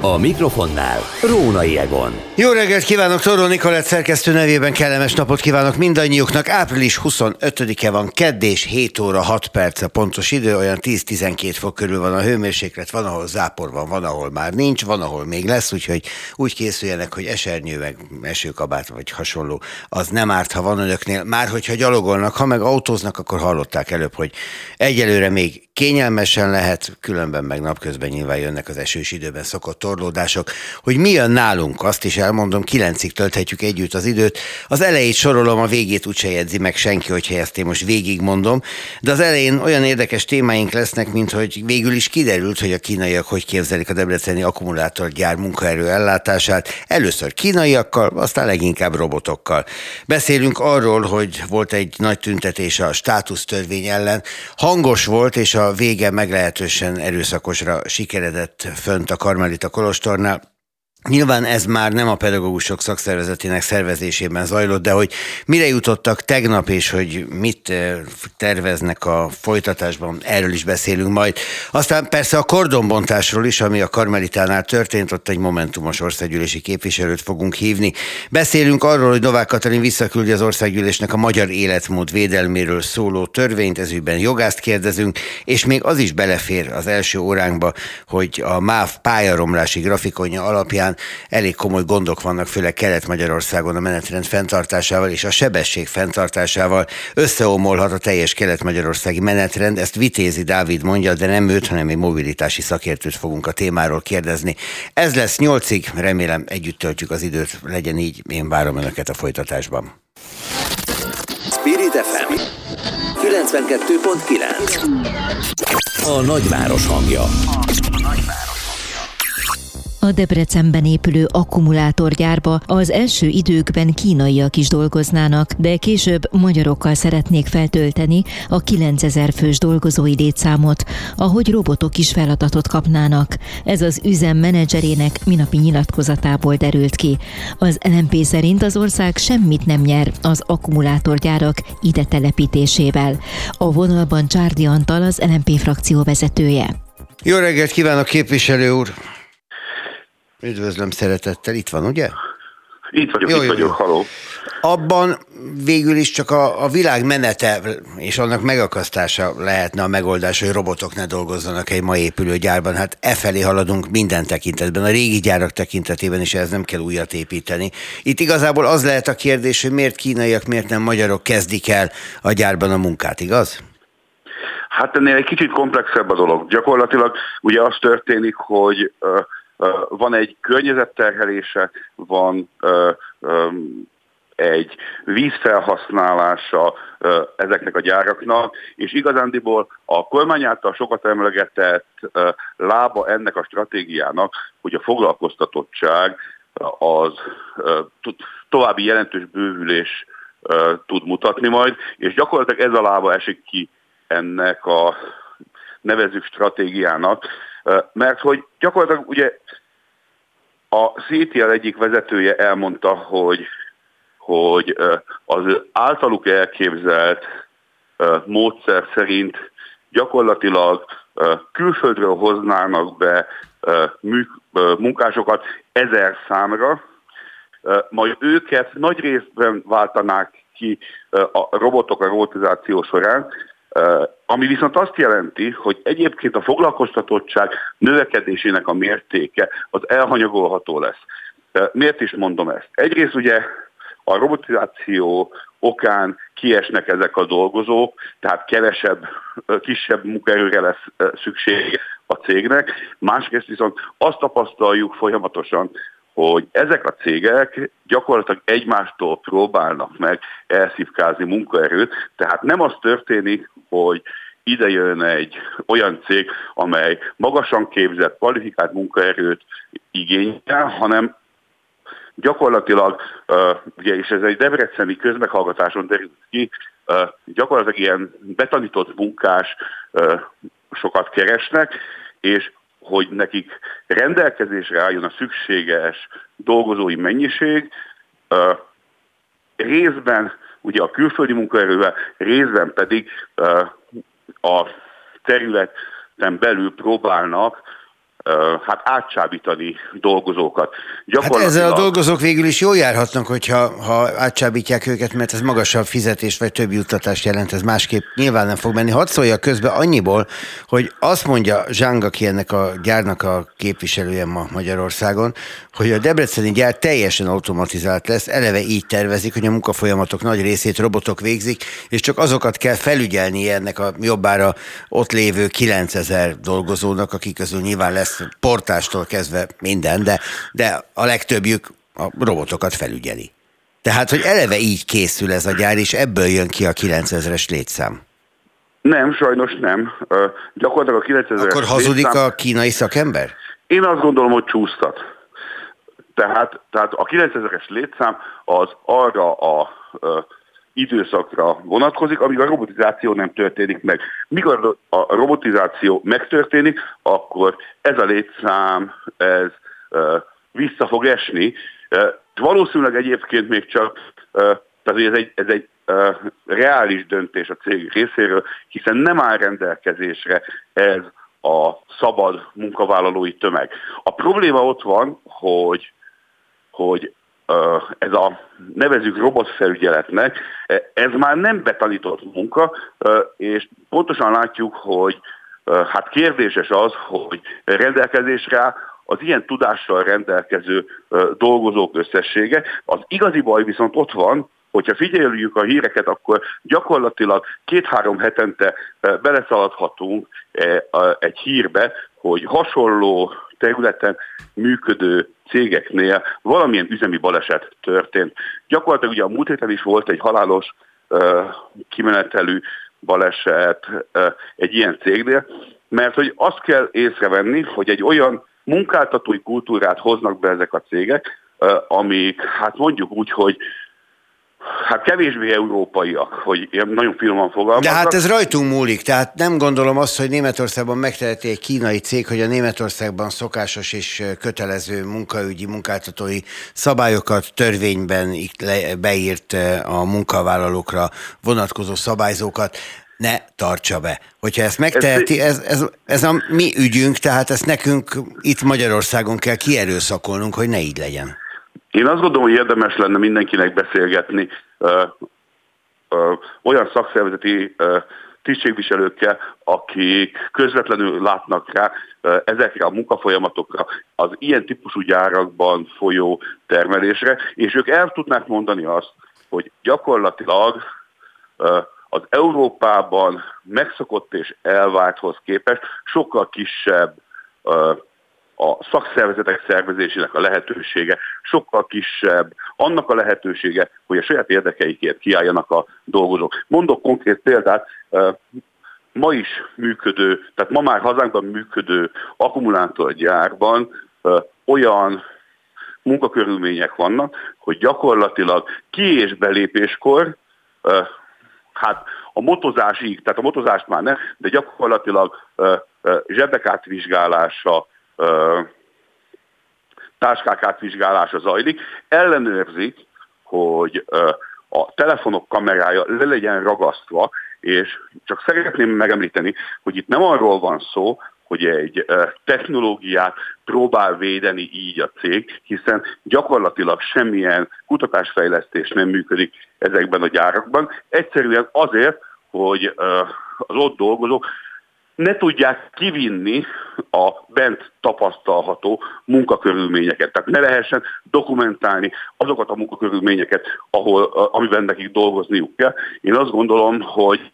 A mikrofonnál Rónai Egon. Jó reggelt kívánok, Toró Nikolett szerkesztő nevében kellemes napot kívánok mindannyiuknak. Április 25-e van, kedd és 7 óra 6 perc a pontos idő, olyan 10-12 fok körül van a hőmérséklet, van, ahol zápor van, van, ahol már nincs, van, ahol még lesz, úgyhogy úgy készüljenek, hogy esernyő, meg esőkabát vagy hasonló, az nem árt, ha van önöknél. Már hogyha gyalogolnak, ha meg autóznak, akkor hallották előbb, hogy egyelőre még kényelmesen lehet, különben meg napközben nyilván jönnek az esős időben szokott torlódások. Hogy mi jön nálunk, azt is elmondom, kilencig tölthetjük együtt az időt. Az elejét sorolom, a végét úgyse jegyzi meg senki, hogyha ezt én most végigmondom. De az elején olyan érdekes témáink lesznek, mint hogy végül is kiderült, hogy a kínaiak hogy képzelik a debreceni akkumulátorgyár munkaerő ellátását. Először kínaiakkal, aztán leginkább robotokkal. Beszélünk arról, hogy volt egy nagy tüntetés a státusztörvény ellen. Hangos volt, és a vége meglehetősen erőszakosra sikeredett fönt a Karmelita Kolostornál. Nyilván ez már nem a pedagógusok szakszervezetének szervezésében zajlott, de hogy mire jutottak tegnap, és hogy mit eh, terveznek a folytatásban, erről is beszélünk majd. Aztán persze a kordonbontásról is, ami a Karmelitánál történt, ott egy momentumos országgyűlési képviselőt fogunk hívni. Beszélünk arról, hogy Novák Katalin visszaküldi az országgyűlésnek a magyar életmód védelméről szóló törvényt, ezügyben jogást kérdezünk, és még az is belefér az első óránkba, hogy a MÁV pályaromlási grafikonja alapján után elég komoly gondok vannak, főleg Kelet-Magyarországon a menetrend fenntartásával és a sebesség fenntartásával. Összeomolhat a teljes kelet-magyarországi menetrend, ezt Vitézi Dávid mondja, de nem őt, hanem egy mobilitási szakértőt fogunk a témáról kérdezni. Ez lesz nyolcig, remélem együtt töltjük az időt, legyen így, én várom Önöket a folytatásban. Spirit FM 92.9 A nagyváros hangja. A Debrecenben épülő akkumulátorgyárba az első időkben kínaiak is dolgoznának, de később magyarokkal szeretnék feltölteni a 9000 fős dolgozói létszámot, ahogy robotok is feladatot kapnának. Ez az üzem menedzserének minapi nyilatkozatából derült ki. Az LMP szerint az ország semmit nem nyer az akkumulátorgyárak ide telepítésével. A vonalban Csárdi Antal az LMP frakció vezetője. Jó reggelt kívánok, képviselő úr! Üdvözlöm szeretettel, itt van, ugye? Itt vagyok, jó, itt jó, vagyok, jó. haló. Abban végül is csak a, a világ menete és annak megakasztása lehetne a megoldás, hogy robotok ne dolgozzanak egy ma épülő gyárban. Hát e felé haladunk minden tekintetben, a régi gyárak tekintetében is ez nem kell újat építeni. Itt igazából az lehet a kérdés, hogy miért kínaiak, miért nem magyarok kezdik el a gyárban a munkát, igaz? Hát ennél egy kicsit komplexebb a dolog. Gyakorlatilag ugye az történik, hogy uh, van egy környezetterhelése, van egy vízfelhasználása ezeknek a gyáraknak, és igazándiból a kormány által sokat emlegetett lába ennek a stratégiának, hogy a foglalkoztatottság az további jelentős bővülés tud mutatni majd, és gyakorlatilag ez a lába esik ki ennek a nevezük stratégiának, mert hogy gyakorlatilag ugye a CTL egyik vezetője elmondta, hogy, hogy az általuk elképzelt módszer szerint gyakorlatilag külföldről hoznának be munkásokat ezer számra, majd őket nagy részben váltanák ki a robotok a robotizáció során, ami viszont azt jelenti, hogy egyébként a foglalkoztatottság növekedésének a mértéke az elhanyagolható lesz. Miért is mondom ezt? Egyrészt ugye a robotizáció okán kiesnek ezek a dolgozók, tehát kevesebb, kisebb munkaerőre lesz szükség a cégnek. Másrészt viszont azt tapasztaljuk folyamatosan, hogy ezek a cégek gyakorlatilag egymástól próbálnak meg elszívkázni munkaerőt, tehát nem az történik, hogy ide jön egy olyan cég, amely magasan képzett, kvalifikált munkaerőt igényel, hanem gyakorlatilag, ugye, és ez egy debreceni közmeghallgatáson derült ki, gyakorlatilag ilyen betanított munkás sokat keresnek, és hogy nekik rendelkezésre álljon a szükséges dolgozói mennyiség, részben ugye a külföldi munkaerővel, részben pedig a területen belül próbálnak hát átsábítani dolgozókat. Hát ezzel a dolgozók végül is jól járhatnak, hogyha ha átsábítják őket, mert ez magasabb fizetés vagy több juttatást jelent, ez másképp nyilván nem fog menni. Hadd szólja közben annyiból, hogy azt mondja Zsang, aki ennek a gyárnak a képviselője ma Magyarországon, hogy a Debreceni gyár teljesen automatizált lesz, eleve így tervezik, hogy a munkafolyamatok nagy részét robotok végzik, és csak azokat kell felügyelni ennek a jobbára ott lévő 9000 dolgozónak, akik közül nyilván lesz portástól kezdve minden, de, de a legtöbbjük a robotokat felügyeli. Tehát, hogy eleve így készül ez a gyár, és ebből jön ki a 9000-es létszám. Nem, sajnos nem. Uh, gyakorlatilag a 9000 Akkor hazudik létszám... a kínai szakember? Én azt gondolom, hogy csúsztat. Tehát, tehát a 9000-es létszám az arra a uh, időszakra vonatkozik, amíg a robotizáció nem történik meg. Mikor a robotizáció megtörténik, akkor ez a létszám, ez vissza fog esni. Valószínűleg egyébként még csak, tehát ez egy, ez egy reális döntés a cég részéről, hiszen nem áll rendelkezésre ez a szabad munkavállalói tömeg. A probléma ott van, hogy hogy ez a nevezük robotfelügyeletnek, e, ez már nem betanított munka, és pontosan látjuk, hogy hát kérdéses az, hogy rendelkezésre az ilyen tudással rendelkező dolgozók összessége. Az igazi baj viszont ott van, hogyha figyeljük a híreket, akkor gyakorlatilag két-három hetente beleszaladhatunk e, egy hírbe, hogy hasonló területen működő cégeknél valamilyen üzemi baleset történt. Gyakorlatilag ugye a múlt héten is volt egy halálos uh, kimenetelű baleset egy ilyen cégnél, mert hogy azt kell észrevenni, hogy egy olyan munkáltatói kultúrát hoznak be ezek a cégek, amik hát mondjuk úgy, hogy Hát kevésbé európaiak, hogy ilyen nagyon finoman fogalmaznak. De hát ez rajtunk múlik, tehát nem gondolom azt, hogy Németországban megteheti egy kínai cég, hogy a Németországban szokásos és kötelező munkaügyi, munkáltatói szabályokat törvényben beírt a munkavállalókra vonatkozó szabályzókat ne tartsa be. Hogyha ezt megteheti, ez, ez, ez a mi ügyünk, tehát ezt nekünk itt Magyarországon kell kierőszakolnunk, hogy ne így legyen. Én azt gondolom, hogy érdemes lenne mindenkinek beszélgetni ö, ö, olyan szakszervezeti ö, tisztségviselőkkel, akik közvetlenül látnak rá ezekre a munkafolyamatokra, az ilyen típusú gyárakban folyó termelésre, és ők el tudnák mondani azt, hogy gyakorlatilag az Európában megszokott és elvárthoz képest sokkal kisebb a szakszervezetek szervezésének a lehetősége sokkal kisebb, annak a lehetősége, hogy a saját érdekeikért kiálljanak a dolgozók. Mondok konkrét példát, ma is működő, tehát ma már hazánkban működő akkumulátorgyárban olyan munkakörülmények vannak, hogy gyakorlatilag ki- és belépéskor hát a motozásig, tehát a motozást már nem, de gyakorlatilag zsebek átvizsgálása, táskák átvizsgálása zajlik, ellenőrzik, hogy a telefonok kamerája le legyen ragasztva, és csak szeretném megemlíteni, hogy itt nem arról van szó, hogy egy technológiát próbál védeni így a cég, hiszen gyakorlatilag semmilyen kutatásfejlesztés nem működik ezekben a gyárakban. Egyszerűen azért, hogy az ott dolgozók ne tudják kivinni a bent tapasztalható munkakörülményeket. Tehát ne lehessen dokumentálni azokat a munkakörülményeket, ahol, amiben nekik dolgozniuk kell. Én azt gondolom, hogy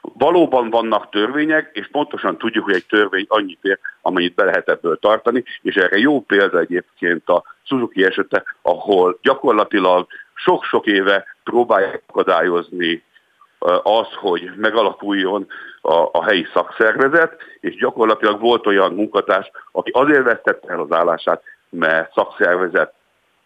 valóban vannak törvények, és pontosan tudjuk, hogy egy törvény annyit ér, amennyit be lehet ebből tartani, és erre jó példa egyébként a Suzuki esete, ahol gyakorlatilag sok-sok éve próbálják akadályozni az, hogy megalakuljon a, a helyi szakszervezet, és gyakorlatilag volt olyan munkatárs, aki azért vesztette el az állását, mert szakszervezet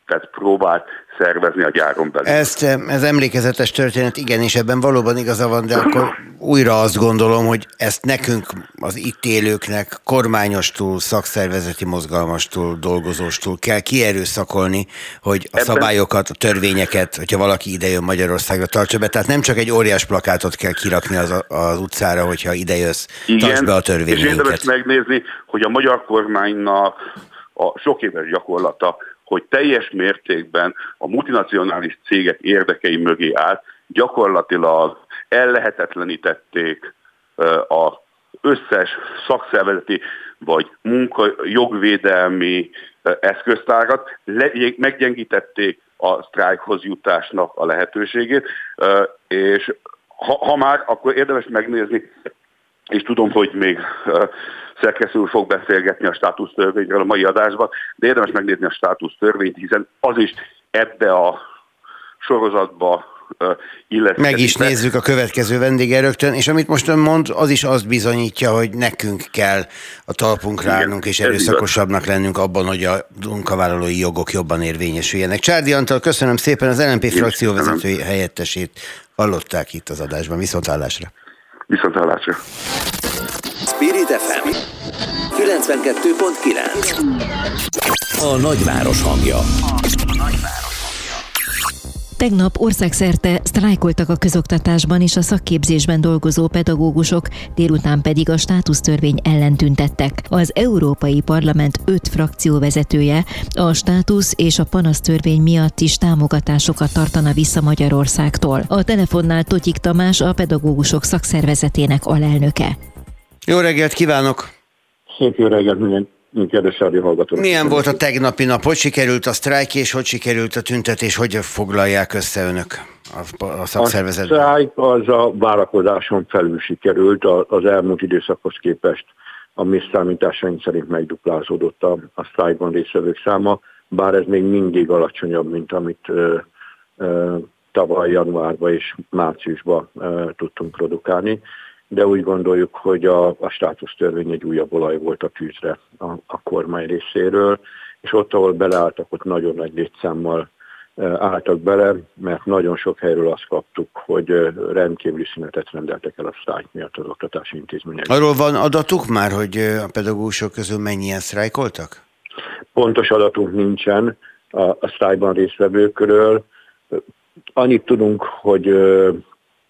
tehát próbált szervezni a gyáron belül. Ezt, ez emlékezetes történet, igen, és ebben valóban igaza van, de akkor újra azt gondolom, hogy ezt nekünk, az itt élőknek kormányostól, szakszervezeti mozgalmastól, dolgozóstól kell kierőszakolni, hogy a ebben... szabályokat, a törvényeket, hogyha valaki idejön Magyarországra, tartsa be. Tehát nem csak egy óriás plakátot kell kirakni az, az utcára, hogyha idejössz, igen, tarts be a törvényeket. És érdemes megnézni, hogy a magyar kormánynak a sok éves gyakorlata hogy teljes mértékben a multinacionális cégek érdekei mögé állt, gyakorlatilag ellehetetlenítették az összes szakszervezeti vagy munkajogvédelmi eszköztárat, meggyengítették a sztrájkhoz jutásnak a lehetőségét, és ha, ha már, akkor érdemes megnézni, és tudom, hogy még szerkesztő úr fog beszélgetni a státusztörvényről a mai adásban, de érdemes megnézni a státusztörvényt, hiszen az is ebbe a sorozatba illetve. Meg is nézzük a következő vendége rögtön, és amit most ön mond, az is azt bizonyítja, hogy nekünk kell a talpunkra állnunk, és erőszakosabbnak lennünk abban, hogy a munkavállalói jogok jobban érvényesüljenek. Csárdi Antal, köszönöm szépen az LNP frakcióvezetői helyettesét. Hallották itt az adásban. Viszontállásra. Viszontállásra. Spirit FM 92.9 A nagyváros hangja. Tegnap országszerte sztrájkoltak a közoktatásban és a szakképzésben dolgozó pedagógusok, délután pedig a státusztörvény ellen tüntettek. Az Európai Parlament öt frakció vezetője a státusz és a panasztörvény miatt is támogatásokat tartana vissza Magyarországtól. A telefonnál Totyik Tamás a pedagógusok szakszervezetének alelnöke. Jó reggelt kívánok! Szép jó reggelt minden kedves hallgatók. Milyen volt a tegnapi nap? Hogy sikerült a sztrájk, és hogy sikerült a tüntetés? Hogy foglalják össze önök a, a szakszervezetben? A sztrájk az a várakozáson felül sikerült az elmúlt időszakhoz képest. A mi számításaink szerint megduplázódott a, a sztrájkban részvevők száma, bár ez még mindig alacsonyabb, mint amit ö, ö, tavaly januárban és márciusban ö, tudtunk produkálni de úgy gondoljuk, hogy a, a státusztörvény egy újabb olaj volt a tűzre a, a kormány részéről, és ott, ahol beleálltak, ott nagyon nagy létszámmal álltak bele, mert nagyon sok helyről azt kaptuk, hogy rendkívüli szünetet rendeltek el a sztrájk miatt az oktatási intézmények. Arról van adatuk már, hogy a pedagógusok közül mennyien sztrájkoltak? Pontos adatunk nincsen a, a sztrájkban résztvevőkről. Annyit tudunk, hogy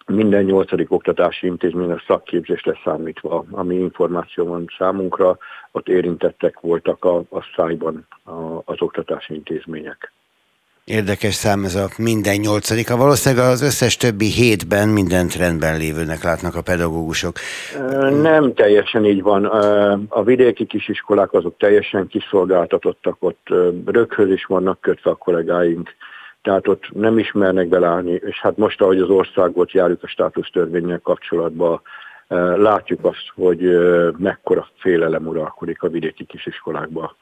minden nyolcadik oktatási intézménynek szakképzés leszámítva, ami információ van számunkra, ott érintettek voltak a, a szájban a, az oktatási intézmények. Érdekes szám ez a minden nyolcadika. Valószínűleg az összes többi hétben mindent rendben lévőnek látnak a pedagógusok. Nem teljesen így van. A vidéki kisiskolák azok teljesen kiszolgáltatottak, ott röghöz is vannak kötve a kollégáink tehát ott nem ismernek belállni, és hát most, ahogy az országot járjuk a státusztörvényel kapcsolatban, eh, látjuk azt, hogy eh, mekkora félelem uralkodik a vidéki kisiskolákban.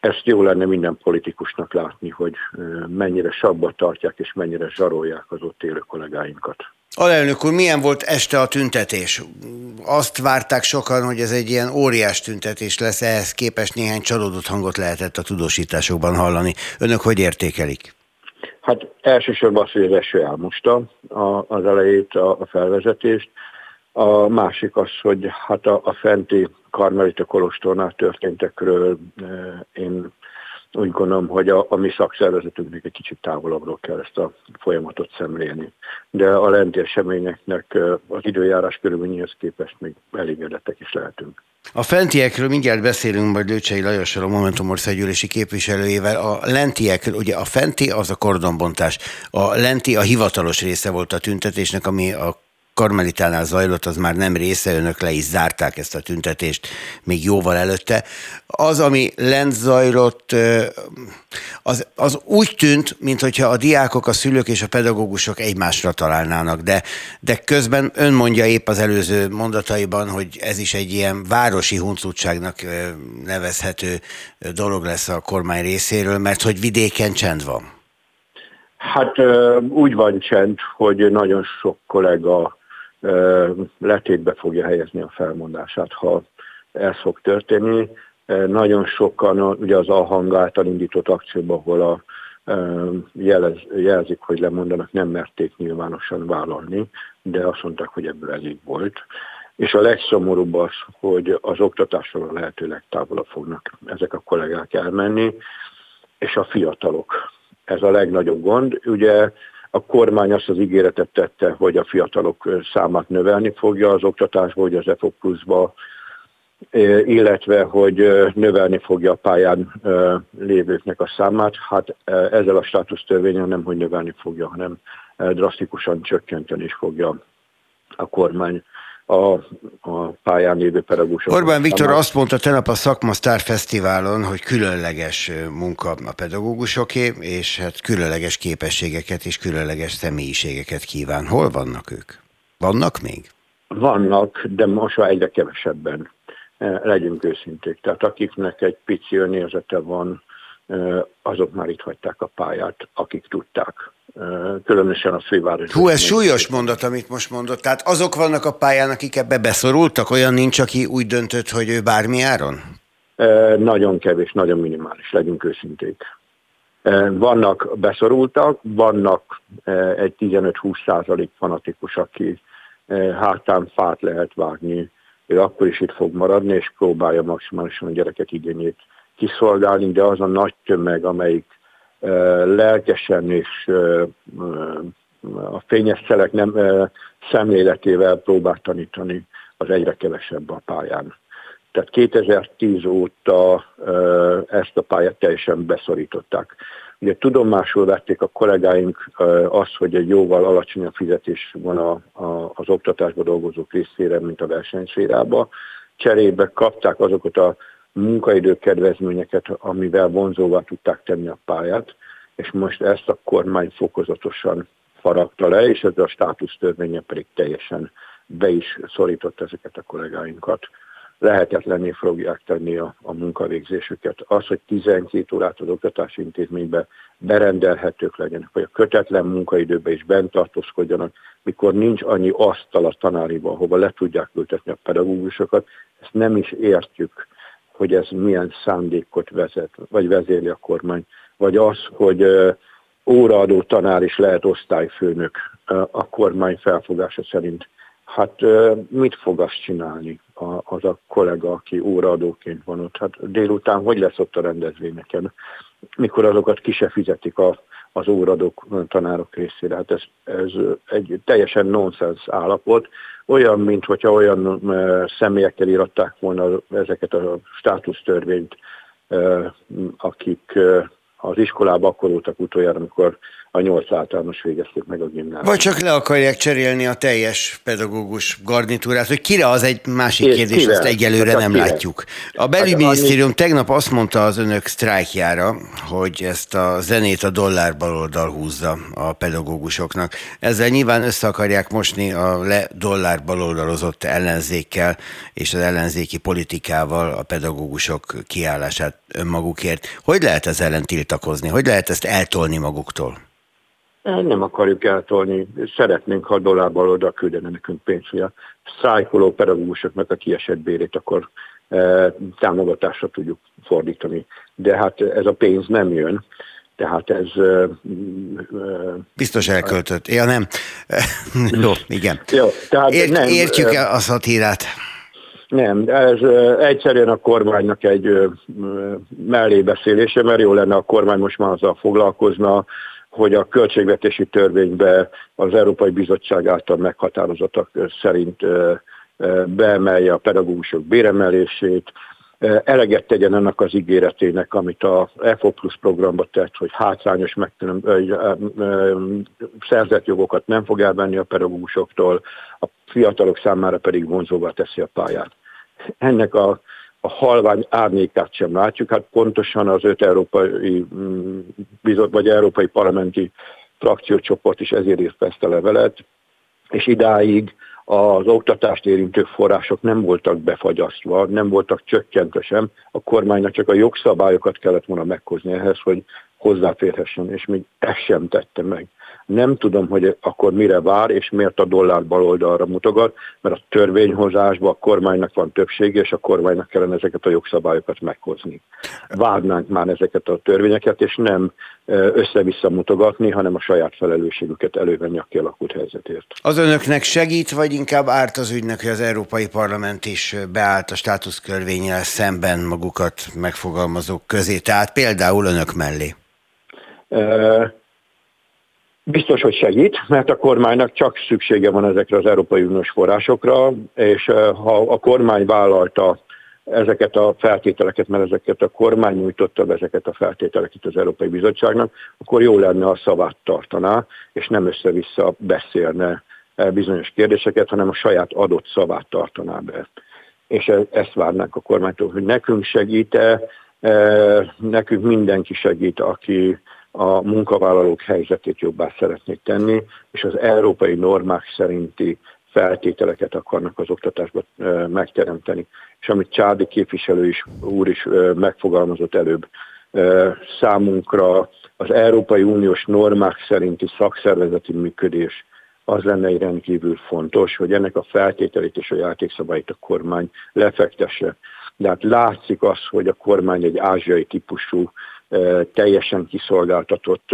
Ezt jó lenne minden politikusnak látni, hogy eh, mennyire sabbat tartják és mennyire zsarolják az ott élő kollégáinkat. Alelnök úr, milyen volt este a tüntetés? Azt várták sokan, hogy ez egy ilyen óriás tüntetés lesz, ehhez képest néhány csalódott hangot lehetett a tudósításokban hallani. Önök hogy értékelik? Hát elsősorban az, hogy az eső elmosta az elejét, a, felvezetést. A másik az, hogy hát a, a fenti Karmelita Kolostornál történtekről e, én úgy gondolom, hogy a, a mi szakszervezetünknek egy kicsit távolabbról kell ezt a folyamatot szemlélni. De a lenti eseményeknek az időjárás körülményhez képest még elégedettek is lehetünk. A fentiekről mindjárt beszélünk majd Lőcsei Lajossal, a Momentum országgyűlési képviselőjével. A lentiekről, ugye a fenti az a kordonbontás, a lenti a hivatalos része volt a tüntetésnek, ami a Karmelitánál zajlott, az már nem része, önök le is zárták ezt a tüntetést még jóval előtte. Az, ami lent zajlott, az, az úgy tűnt, mintha a diákok, a szülők és a pedagógusok egymásra találnának, de, de közben ön mondja épp az előző mondataiban, hogy ez is egy ilyen városi huncutságnak nevezhető dolog lesz a kormány részéről, mert hogy vidéken csend van. Hát úgy van csend, hogy nagyon sok kollega letétbe fogja helyezni a felmondását, ha ez fog történni. Nagyon sokan ugye az Alhang által indított akcióban, ahol a jelez, jelzik, hogy lemondanak, nem merték nyilvánosan vállalni, de azt mondták, hogy ebből elég volt. És a legszomorúbb az, hogy az oktatásról lehetőleg távolabb fognak ezek a kollégák elmenni, és a fiatalok. Ez a legnagyobb gond. Ugye a kormány azt az ígéretet tette, hogy a fiatalok számát növelni fogja az oktatásba, hogy az EFO pluszba, illetve hogy növelni fogja a pályán lévőknek a számát. Hát ezzel a státusztörvényen nem, hogy növelni fogja, hanem drasztikusan csökkenteni is fogja a kormány a, a pályán lévő pedagógusok. Orbán Viktor azt mondta tegnap a Szakmasztár Fesztiválon, hogy különleges munka a pedagógusoké, és hát különleges képességeket és különleges személyiségeket kíván. Hol vannak ők? Vannak még? Vannak, de most már egyre kevesebben. Legyünk őszinték. Tehát akiknek egy pici önérzete van, azok már itt hagyták a pályát, akik tudták különösen a főváros. Hú, ez súlyos mondat, amit most mondott. Tehát azok vannak a pályán, akik ebbe beszorultak? Olyan nincs, aki úgy döntött, hogy ő bármi áron? Nagyon kevés, nagyon minimális, legyünk őszinték. Vannak beszorultak, vannak egy 15-20 százalék fanatikus, aki hátán fát lehet vágni, ő akkor is itt fog maradni, és próbálja maximálisan a gyerekek igényét kiszolgálni, de az a nagy tömeg, amelyik lelkesen és a fényes szelek nem szemléletével próbál tanítani, az egyre kevesebb a pályán. Tehát 2010 óta ezt a pályát teljesen beszorították. Ugye tudomásul vették a kollégáink azt, hogy egy jóval alacsonyabb fizetés van a, a, az oktatásban dolgozók részére, mint a versenyszférában. Cserébe kapták azokat a munkaidő kedvezményeket, amivel vonzóvá tudták tenni a pályát, és most ezt a kormány fokozatosan faragta le, és ez a státusztörvénye pedig teljesen be is szorított ezeket a kollégáinkat. Lehetetlenné fogják tenni a, a munkavégzésüket. Az, hogy 12 órát az oktatási intézménybe berendelhetők legyenek, vagy a kötetlen munkaidőben is bent tartózkodjanak, mikor nincs annyi asztal a tanáriban, ahova le tudják ültetni a pedagógusokat, ezt nem is értjük hogy ez milyen szándékot vezet, vagy vezéli a kormány, vagy az, hogy óraadó tanár is lehet osztályfőnök a kormány felfogása szerint. Hát mit fog azt csinálni az a kollega, aki óraadóként van ott? Hát délután hogy lesz ott a rendezvényeken, mikor azokat ki se fizetik a, az óradók tanárok részére. Hát ez, ez egy teljesen nonsens állapot, olyan, mint olyan személyekkel íratták volna ezeket a státusztörvényt, akik az iskolába akkor voltak utoljára, amikor a nyolc általános végezték meg a gimnáziumot. Vagy csak le akarják cserélni a teljes pedagógus garnitúrát, hogy kire az egy másik És kérdés, kivel? azt egyelőre hát nem kire? látjuk. A belügyminisztérium hát, tegnap azt mondta az önök sztrájkjára, hogy ezt a zenét a dollár baloldal húzza a pedagógusoknak. Ezzel nyilván össze akarják mosni a le dollár baloldalozott ellenzékkel és az ellenzéki politikával a pedagógusok kiállását önmagukért. Hogy lehet ez ellen tiltakozni? Hogy lehet ezt eltolni maguktól? Nem akarjuk eltolni, szeretnénk, ha dollárból oda küldene nekünk pénzt, hogy a szájkoló pedagógusoknak a kiesett bérét akkor e, támogatásra tudjuk fordítani. De hát ez a pénz nem jön, tehát ez... E, e, Biztos elköltött. Ja, nem. Jó, igen. Jó, tehát Ért, nem, értjük el a szatírát. Nem, ez egyszerűen a kormánynak egy mellébeszélése, mert jó lenne a kormány most már azzal foglalkozna, hogy a költségvetési törvénybe az Európai Bizottság által meghatározottak szerint beemelje a pedagógusok béremelését, eleget tegyen annak az ígéretének, amit a EFO Plus programba tett, hogy hátrányos megkülön, szerzett jogokat nem fog elvenni a pedagógusoktól, a fiatalok számára pedig vonzóvá teszi a pályát. Ennek a a halvány árnyékát sem látjuk. Hát pontosan az öt európai mm, bizot, vagy európai parlamenti frakciócsoport is ezért írt ezt a levelet, és idáig az oktatást érintő források nem voltak befagyasztva, nem voltak csökkentve sem. A kormánynak csak a jogszabályokat kellett volna meghozni ehhez, hogy hozzáférhessen, és még ezt sem tette meg. Nem tudom, hogy akkor mire vár, és miért a dollár baloldalra mutogat, mert a törvényhozásban a kormánynak van többsége, és a kormánynak kellene ezeket a jogszabályokat meghozni. Várnánk már ezeket a törvényeket, és nem össze-vissza mutogatni, hanem a saját felelősségüket elővenni a kialakult helyzetért. Az önöknek segít, vagy inkább árt az ügynek, hogy az Európai Parlament is beállt a státuszkörvényel szemben magukat megfogalmazók közé, tehát például önök mellé? Biztos, hogy segít, mert a kormánynak csak szüksége van ezekre az Európai Uniós forrásokra, és ha a kormány vállalta ezeket a feltételeket, mert ezeket a kormány nyújtotta be ezeket a feltételeket az Európai Bizottságnak, akkor jó lenne, a szavát tartaná, és nem össze-vissza beszélne bizonyos kérdéseket, hanem a saját adott szavát tartaná be. És e, ezt várnánk a kormánytól, hogy nekünk segít-e, nekünk mindenki segít, aki a munkavállalók helyzetét jobbá szeretnék tenni, és az európai normák szerinti feltételeket akarnak az oktatásban megteremteni. És amit Csádi képviselő is, úr is megfogalmazott előbb, számunkra az Európai Uniós normák szerinti szakszervezeti működés az lenne egy rendkívül fontos, hogy ennek a feltételét és a játékszabályt a kormány lefektesse. De hát látszik az, hogy a kormány egy ázsiai típusú, teljesen kiszolgáltatott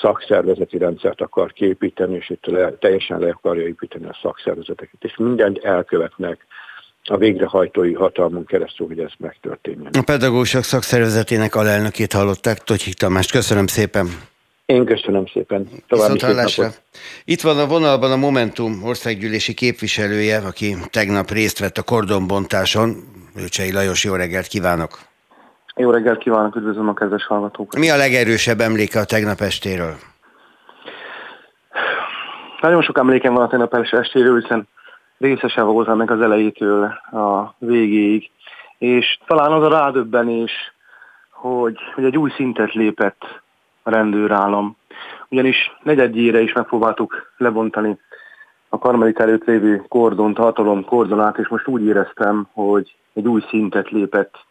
szakszervezeti rendszert akar képíteni, és itt le, teljesen le akarja építeni a szakszervezeteket, és mindent elkövetnek a végrehajtói hatalmon keresztül, hogy ez megtörténjen. A pedagógusok szakszervezetének alelnökét hallották, Totyik Tamást. Köszönöm szépen. Én köszönöm szépen. További Itt van a vonalban a Momentum országgyűlési képviselője, aki tegnap részt vett a kordonbontáson. Őcsei Lajos, jó reggelt kívánok! Jó reggelt kívánok, üdvözlöm a kedves hallgatókat! Mi a legerősebb emléke a tegnap estéről? Nagyon sok emlékem van a tegnap estéről, hiszen részese voltam meg az elejétől a végéig, és talán az a rádöbbenés, hogy, hogy egy új szintet lépett a rendőrállam. Ugyanis negyedjére is megpróbáltuk lebontani a karmelit előtt lévő kordont, hatalom kordonát, és most úgy éreztem, hogy egy új szintet lépett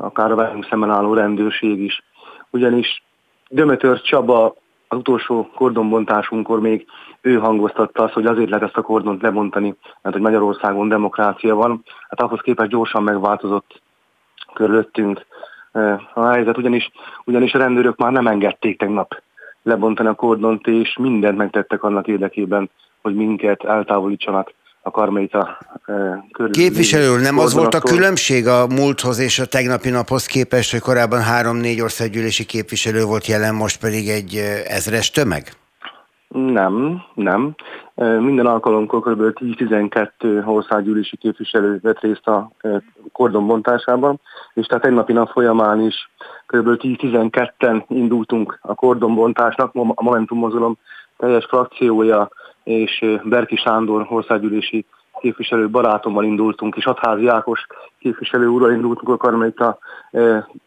akár a velünk szemben álló rendőrség is. Ugyanis Dömetör Csaba az utolsó kordonbontásunkkor még ő hangoztatta azt, hogy azért lehet ezt a kordont lebontani, mert hogy Magyarországon demokrácia van. Hát ahhoz képest gyorsan megváltozott körülöttünk a helyzet, ugyanis, ugyanis a rendőrök már nem engedték tegnap lebontani a kordont, és mindent megtettek annak érdekében, hogy minket eltávolítsanak a karmelita körül. Képviselő nem az volt a különbség a múlthoz és a tegnapi naphoz képest, hogy korábban három-négy országgyűlési képviselő volt jelen, most pedig egy ezres tömeg? Nem, nem. Minden alkalomkor kb. 10-12 országgyűlési képviselő vett részt a kordon bontásában, és tehát egy napi nap folyamán is kb. 10-12-en indultunk a kordonbontásnak, a Momentum mozgalom teljes frakciója, és Berki Sándor országgyűlési képviselő barátommal indultunk, és Atházi Ákos képviselő úrral indultunk a Karmelita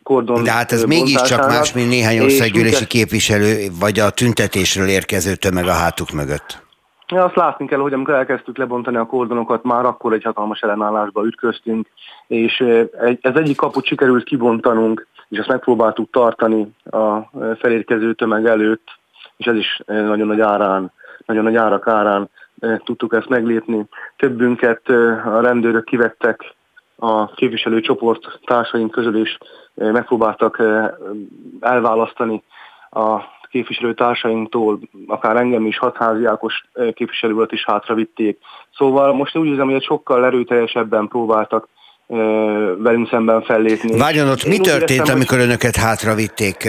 kordon De hát ez mégiscsak más, mint néhány országgyűlési képviselő, vagy a tüntetésről érkező tömeg a hátuk mögött. Ja, azt látni kell, hogy amikor elkezdtük lebontani a kordonokat, már akkor egy hatalmas ellenállásba ütköztünk, és ez egyik kaput sikerült kibontanunk, és azt megpróbáltuk tartani a felérkező tömeg előtt, és ez is nagyon nagy árán, nagyon nagy árak árán tudtuk ezt meglépni. Többünket a rendőrök kivettek a képviselőcsoport társaink közül, és megpróbáltak elválasztani a képviselőtársainktól, akár engem is hatházi Ákos képviselőt is hátravitték. Szóval most úgy érzem, hogy egy sokkal erőteljesebben próbáltak velünk szemben fellépni. Várjon, ott Én mi történt, éreztem, amikor hogy... önöket hátravitték?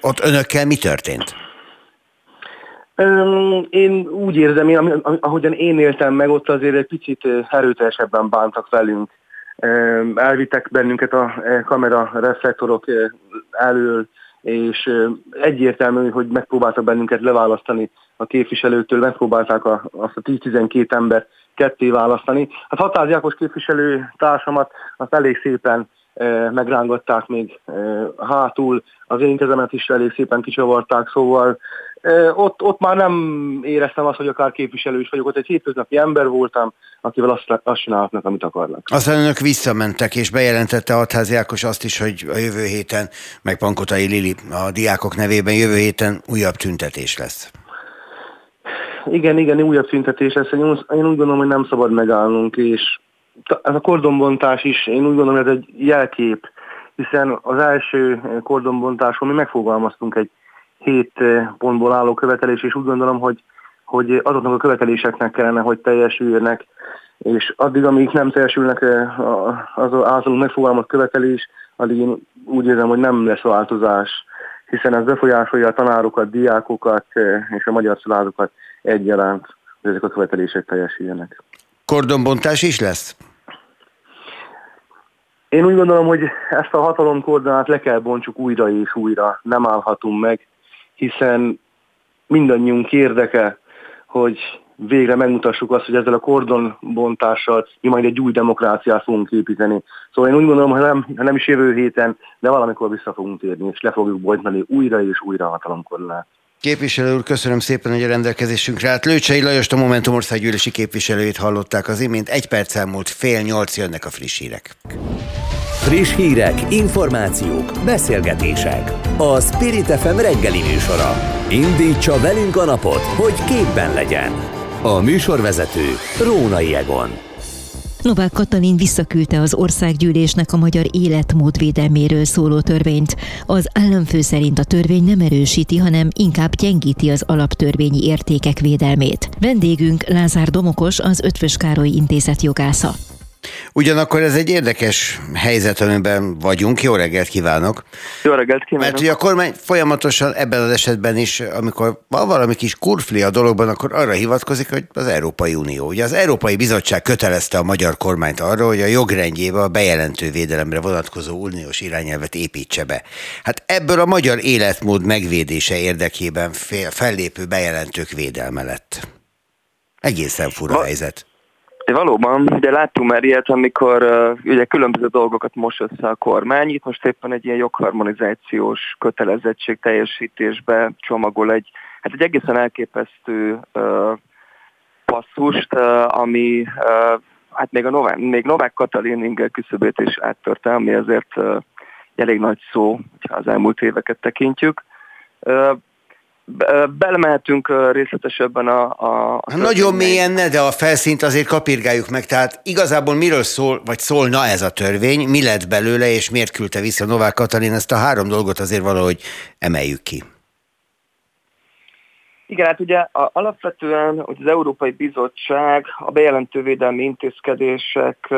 Ott önökkel mi történt? Én úgy érzem, én, ahogyan én éltem meg, ott azért egy picit erőteljesebben bántak velünk. Elvittek bennünket a kamera reflektorok elől, és egyértelmű, hogy megpróbáltak bennünket leválasztani a képviselőtől, megpróbálták a, azt a 10-12 ember ketté választani. Hát Hatáz Jákos képviselő társamat azt elég szépen megrángatták még hátul, az én kezemet is elég szépen kicsavarták, szóval ott, ott már nem éreztem azt, hogy akár képviselő is vagyok, ott egy hétköznapi ember voltam, akivel azt, azt csinálhatnak, amit akarnak. Aztán önök visszamentek, és bejelentette Adházi Ákos azt is, hogy a jövő héten, meg Pankotai Lili a diákok nevében jövő héten újabb tüntetés lesz. Igen, igen, újabb tüntetés lesz. Én úgy gondolom, hogy nem szabad megállnunk, és ez a kordonbontás is, én úgy gondolom, ez egy jelkép, hiszen az első kordonbontáson mi megfogalmaztunk egy hét pontból álló követelés, és úgy gondolom, hogy, hogy azoknak a követeléseknek kellene, hogy teljesüljenek, és addig, amíg nem teljesülnek az általunk megfogalmazott követelés, addig én úgy érzem, hogy nem lesz változás, hiszen ez befolyásolja a tanárokat, diákokat és a magyar családokat egyaránt, hogy ezek a követelések teljesüljenek. Kordonbontás is lesz? Én úgy gondolom, hogy ezt a hatalomkordonát le kell bontsuk újra és újra, nem állhatunk meg, hiszen mindannyiunk érdeke, hogy végre megmutassuk azt, hogy ezzel a kordonbontással mi majd egy új demokráciát fogunk építeni. Szóval én úgy gondolom, hogy nem, nem is jövő héten, de valamikor vissza fogunk térni, és le fogjuk bontani újra és újra a hatalomkordonát. Képviselő úr, köszönöm szépen, hogy a rendelkezésünkre állt. Lőcsei Lajos, a Momentum országgyűlési képviselőjét hallották az imént. Egy perc elmúlt, fél nyolc jönnek a friss hírek. Friss hírek, információk, beszélgetések. A Spirit FM reggeli műsora. Indítsa velünk a napot, hogy képben legyen. A műsorvezető Rónai Egon. Novák Katalin visszaküldte az országgyűlésnek a magyar életmódvédelméről szóló törvényt. Az államfő szerint a törvény nem erősíti, hanem inkább gyengíti az alaptörvényi értékek védelmét. Vendégünk Lázár Domokos, az Ötvös Károly Intézet jogásza. Ugyanakkor ez egy érdekes helyzet, amiben vagyunk. Jó reggelt kívánok! Jó reggelt kívánok! Mert ugye a kormány folyamatosan ebben az esetben is, amikor van valami kis kurfli a dologban, akkor arra hivatkozik, hogy az Európai Unió. Ugye az Európai Bizottság kötelezte a magyar kormányt arra, hogy a jogrendjébe a bejelentő védelemre vonatkozó uniós irányelvet építse be. Hát ebből a magyar életmód megvédése érdekében fellépő bejelentők védelme lett. Egészen fura helyzet. Valóban, de láttunk már ilyet, amikor uh, ugye különböző dolgokat most össze a kormány, itt most éppen egy ilyen jogharmonizációs kötelezettség teljesítésbe csomagol egy, hát egy egészen elképesztő uh, passzust, ami hát még, a Novák, még Novák Katalin inger küszöbét is áttörte, ami azért elég nagy szó, ha az elmúlt éveket tekintjük. Belemehetünk részletesebben a... a, a Nagyon mélyen ne, de a felszínt azért kapirgáljuk meg. Tehát igazából miről szól, vagy szólna ez a törvény, mi lett belőle, és miért küldte vissza Novák Katalin, ezt a három dolgot azért valahogy emeljük ki. Igen, hát ugye a, alapvetően hogy az Európai Bizottság a bejelentővédelmi intézkedések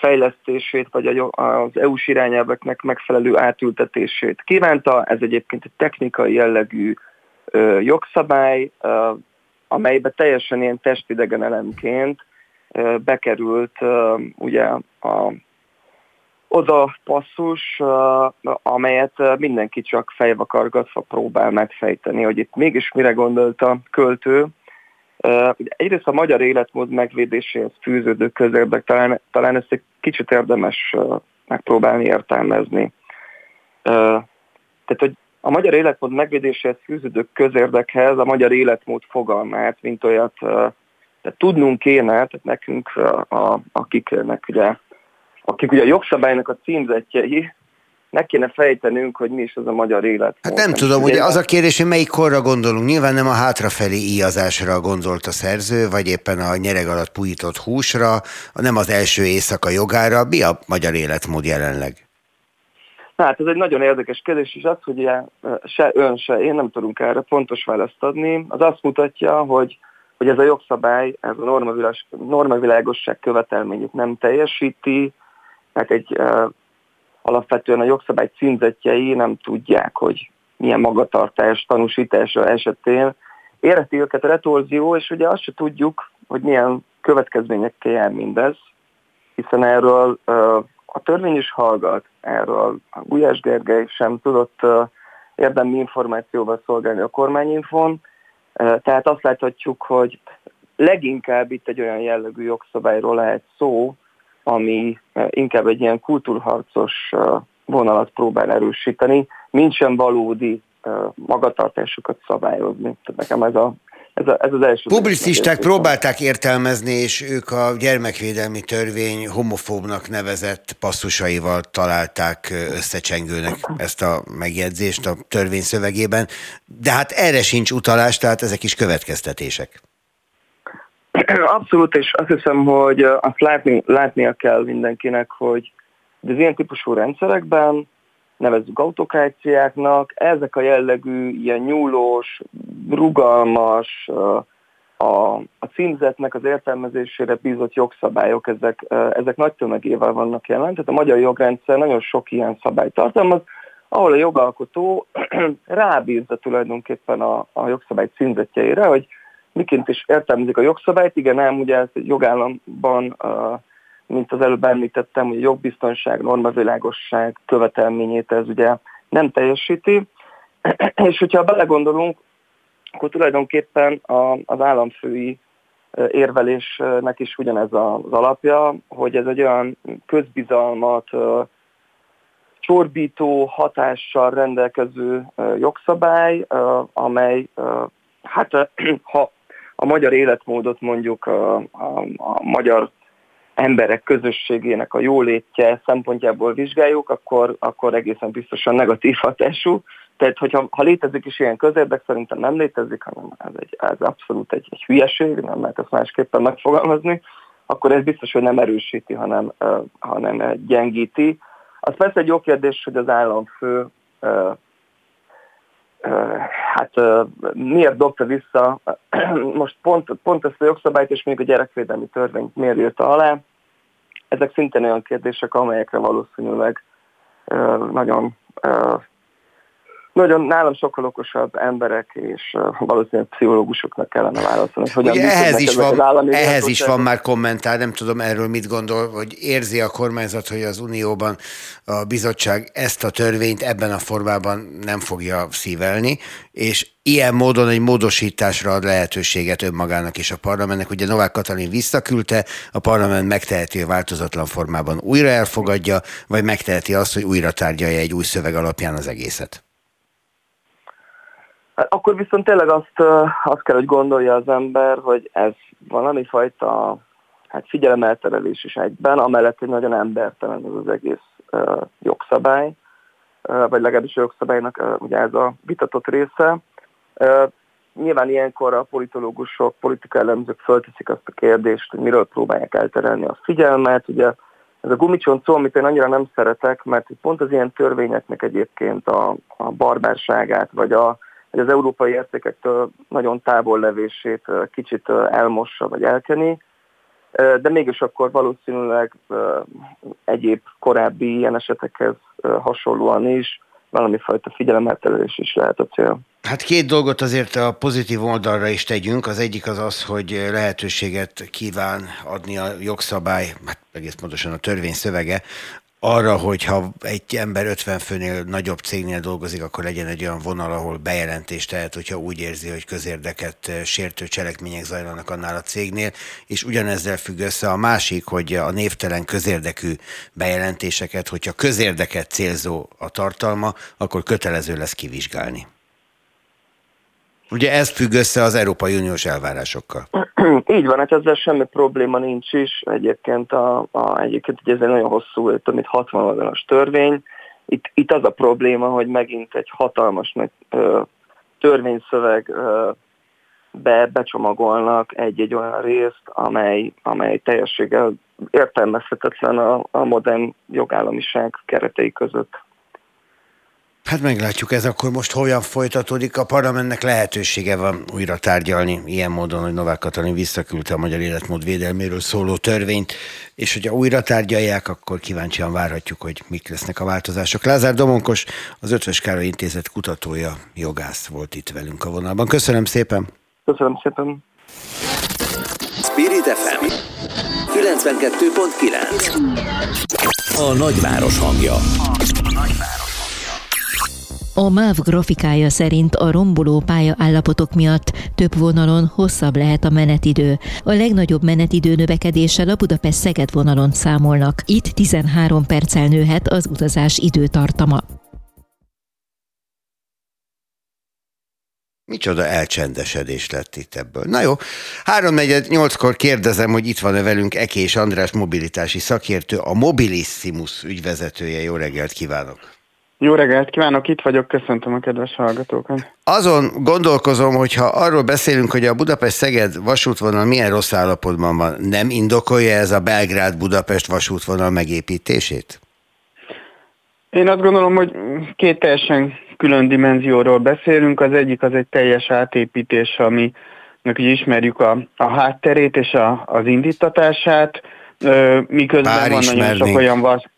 fejlesztését, vagy az EU-s irányelveknek megfelelő átültetését kívánta. Ez egyébként egy technikai jellegű jogszabály, amelybe teljesen ilyen testidegen elemként bekerült ugye a oda passzus, amelyet mindenki csak fejvakargatva próbál megfejteni, hogy itt mégis mire gondolt a költő. Egyrészt a magyar életmód megvédéséhez fűződő közérdek, talán, talán ezt egy kicsit érdemes megpróbálni értelmezni. Tehát, hogy a magyar életmód megvédéséhez fűződő közérdekhez a magyar életmód fogalmát, mint olyat de tudnunk kéne, tehát nekünk, a, akiknek ugye, akik ugye a jogszabálynak a címzetjei, meg kéne fejtenünk, hogy mi is az a magyar élet. Hát nem tudom, ugye az a kérdés, hogy melyik korra gondolunk. Nyilván nem a hátrafelé íjazásra gondolt a szerző, vagy éppen a nyereg alatt pujított húsra, nem az első éjszaka jogára. Mi a magyar életmód jelenleg? Hát ez egy nagyon érdekes kérdés, és az, hogy ugye, se ön, se én nem tudunk erre pontos választ adni, az azt mutatja, hogy, hogy ez a jogszabály, ez a normavilág, normavilágosság követelményét nem teljesíti, mert egy uh, alapvetően a jogszabály címzetjei nem tudják, hogy milyen magatartás tanúsítása esetén. Érheti őket a retorzió, és ugye azt se tudjuk, hogy milyen következményekkel jár mindez, hiszen erről uh, a törvény is hallgat erről. A Gulyás Gergely sem tudott érdemi információval szolgálni a kormányinfon, tehát azt láthatjuk, hogy leginkább itt egy olyan jellegű jogszabályról lehet szó, ami inkább egy ilyen kultúrharcos vonalat próbál erősíteni, mint valódi magatartásokat szabályozni. Tehát nekem ez a ez, a, ez az első. Publicisták próbálták értelmezni, és ők a gyermekvédelmi törvény homofóbnak nevezett passzusaival találták összecsengőnek ezt a megjegyzést a törvény szövegében, de hát erre sincs utalás, tehát ezek is következtetések. Abszolút, és azt hiszem, hogy azt látni, látnia kell mindenkinek, hogy az ilyen típusú rendszerekben nevezzük autokráciáknak, ezek a jellegű, ilyen nyúlós, rugalmas, a, a címzetnek az értelmezésére bízott jogszabályok, ezek, ezek nagy tömegével vannak jelen. Tehát a magyar jogrendszer nagyon sok ilyen szabályt tartalmaz, ahol a jogalkotó rábízza tulajdonképpen a, a jogszabály címzetjeire, hogy miként is értelmezik a jogszabályt. Igen, nem, ugye ez egy jogállamban uh, mint az előbb említettem, hogy a jogbiztonság, normavilágosság követelményét ez ugye nem teljesíti, és hogyha belegondolunk, akkor tulajdonképpen az államfői érvelésnek is ugyanez az alapja, hogy ez egy olyan közbizalmat csorbító hatással rendelkező jogszabály, amely hát ha a magyar életmódot mondjuk a, a, a magyar emberek közösségének a jólétje szempontjából vizsgáljuk, akkor, akkor egészen biztosan negatív hatású. Tehát, hogyha ha létezik is ilyen közérdek, szerintem nem létezik, hanem ez, egy, ez abszolút egy, egy hülyeség, nem lehet ezt másképpen megfogalmazni, akkor ez biztos, hogy nem erősíti, hanem, uh, hanem gyengíti. Az persze egy jó kérdés, hogy az államfő uh, hát miért dobta vissza most pont, pont ezt a jogszabályt és még a gyerekvédelmi törvényt miért írta alá. Ezek szintén olyan kérdések, amelyekre valószínűleg nagyon nagyon nálam sokkal okosabb emberek, és valószínűleg pszichológusoknak kellene válaszolni. Hogy Ugye ehhez is, van, ehhez is van már kommentár, nem tudom erről mit gondol, hogy érzi a kormányzat, hogy az Unióban a bizottság ezt a törvényt ebben a formában nem fogja szívelni, és ilyen módon egy módosításra ad lehetőséget önmagának és a parlamentnek. Ugye Novák Katalin visszaküldte, a parlament megteheti a változatlan formában újra elfogadja, vagy megteheti azt, hogy újra tárgyalja egy új szöveg alapján az egészet. Hát akkor viszont tényleg azt, azt kell, hogy gondolja az ember, hogy ez valami fajta hát figyelemelterelés is egyben, amellett, hogy nagyon embertelen ez az egész uh, jogszabály, uh, vagy legalábbis a jogszabálynak uh, ugye ez a vitatott része. Uh, nyilván ilyenkor a politológusok, politika elemzők fölteszik azt a kérdést, hogy miről próbálják elterelni a figyelmet. Ugye ez a gumicsont szó, amit én annyira nem szeretek, mert pont az ilyen törvényeknek egyébként a, a barbárságát, vagy a, hogy az európai értékektől nagyon távol levését kicsit elmossa vagy elkeni, de mégis akkor valószínűleg egyéb korábbi ilyen esetekhez hasonlóan is valami fajta figyelemeltelés is lehet a cél. Hát két dolgot azért a pozitív oldalra is tegyünk. Az egyik az az, hogy lehetőséget kíván adni a jogszabály, hát egész pontosan a törvény szövege, arra, hogy ha egy ember 50 főnél nagyobb cégnél dolgozik, akkor legyen egy olyan vonal, ahol bejelentést tehet, hogyha úgy érzi, hogy közérdeket eh, sértő cselekmények zajlanak annál a cégnél, és ugyanezzel függ össze a másik, hogy a névtelen közérdekű bejelentéseket, hogyha közérdeket célzó a tartalma, akkor kötelező lesz kivizsgálni. Ugye ez függ össze az Európai Uniós elvárásokkal. Így van, hát ezzel semmi probléma nincs is. Egyébként, a, a, egyébként ugye ez egy nagyon hosszú, több mint 60 oldalas törvény. Itt, itt az a probléma, hogy megint egy hatalmas nagy ö, törvényszöveg ö, be, becsomagolnak egy-egy olyan részt, amely, amely teljességgel értelmezhetetlen a, a modern jogállamiság keretei között. Hát meglátjuk ez akkor most hogyan folytatódik. A parlamentnek lehetősége van újra tárgyalni ilyen módon, hogy Novák Katalin visszaküldte a magyar életmód védelméről szóló törvényt, és hogyha újra tárgyalják, akkor kíváncsian várhatjuk, hogy mik lesznek a változások. Lázár Domonkos, az Ötvös Károly Intézet kutatója, jogász volt itt velünk a vonalban. Köszönöm szépen! Köszönöm szépen! Spirit FM 92.9 A nagyváros hangja. A nagyváros. A MÁV grafikája szerint a romboló pálya állapotok miatt több vonalon hosszabb lehet a menetidő. A legnagyobb menetidő növekedéssel a Budapest-Szeged vonalon számolnak. Itt 13 perccel nőhet az utazás időtartama. Micsoda elcsendesedés lett itt ebből. Na jó, 3.48-kor kérdezem, hogy itt van-e velünk Ekés András mobilitási szakértő, a Mobilissimus ügyvezetője. Jó reggelt kívánok! Jó reggelt kívánok, itt vagyok, köszöntöm a kedves hallgatókat. Azon gondolkozom, hogy ha arról beszélünk, hogy a Budapest-Szeged vasútvonal milyen rossz állapotban van, nem indokolja ez a Belgrád-Budapest vasútvonal megépítését? Én azt gondolom, hogy két teljesen külön dimenzióról beszélünk. Az egyik az egy teljes átépítés, ami ugye ismerjük a, a hátterét és a, az indítatását, miközben bár van nagyon sok olyan vas...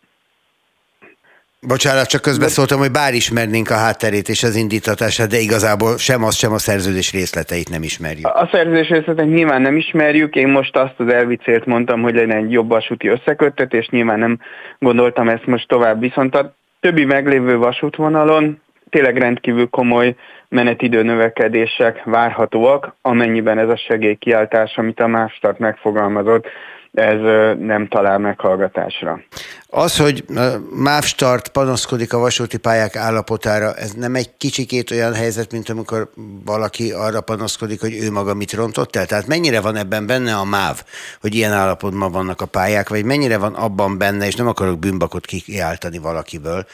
Bocsánat, csak közbeszóltam, hogy bár ismernénk a hátterét és az indítatását, de igazából sem azt, sem a szerződés részleteit nem ismerjük. A szerződés részleteit nyilván nem ismerjük, én most azt az elvicélt mondtam, hogy legyen egy jobb vasúti összeköttetés, nyilván nem gondoltam ezt most tovább, viszont a többi meglévő vasútvonalon tényleg rendkívül komoly menetidő növekedések várhatóak, amennyiben ez a segélykiáltás, amit a Mástart megfogalmazott, ez nem talál meghallgatásra. Az, hogy MÁV Start panaszkodik a vasúti pályák állapotára, ez nem egy kicsikét olyan helyzet, mint amikor valaki arra panaszkodik, hogy ő maga mit rontott el? Tehát mennyire van ebben benne a MÁV, hogy ilyen állapotban vannak a pályák, vagy mennyire van abban benne, és nem akarok bűnbakot kiáltani valakiből,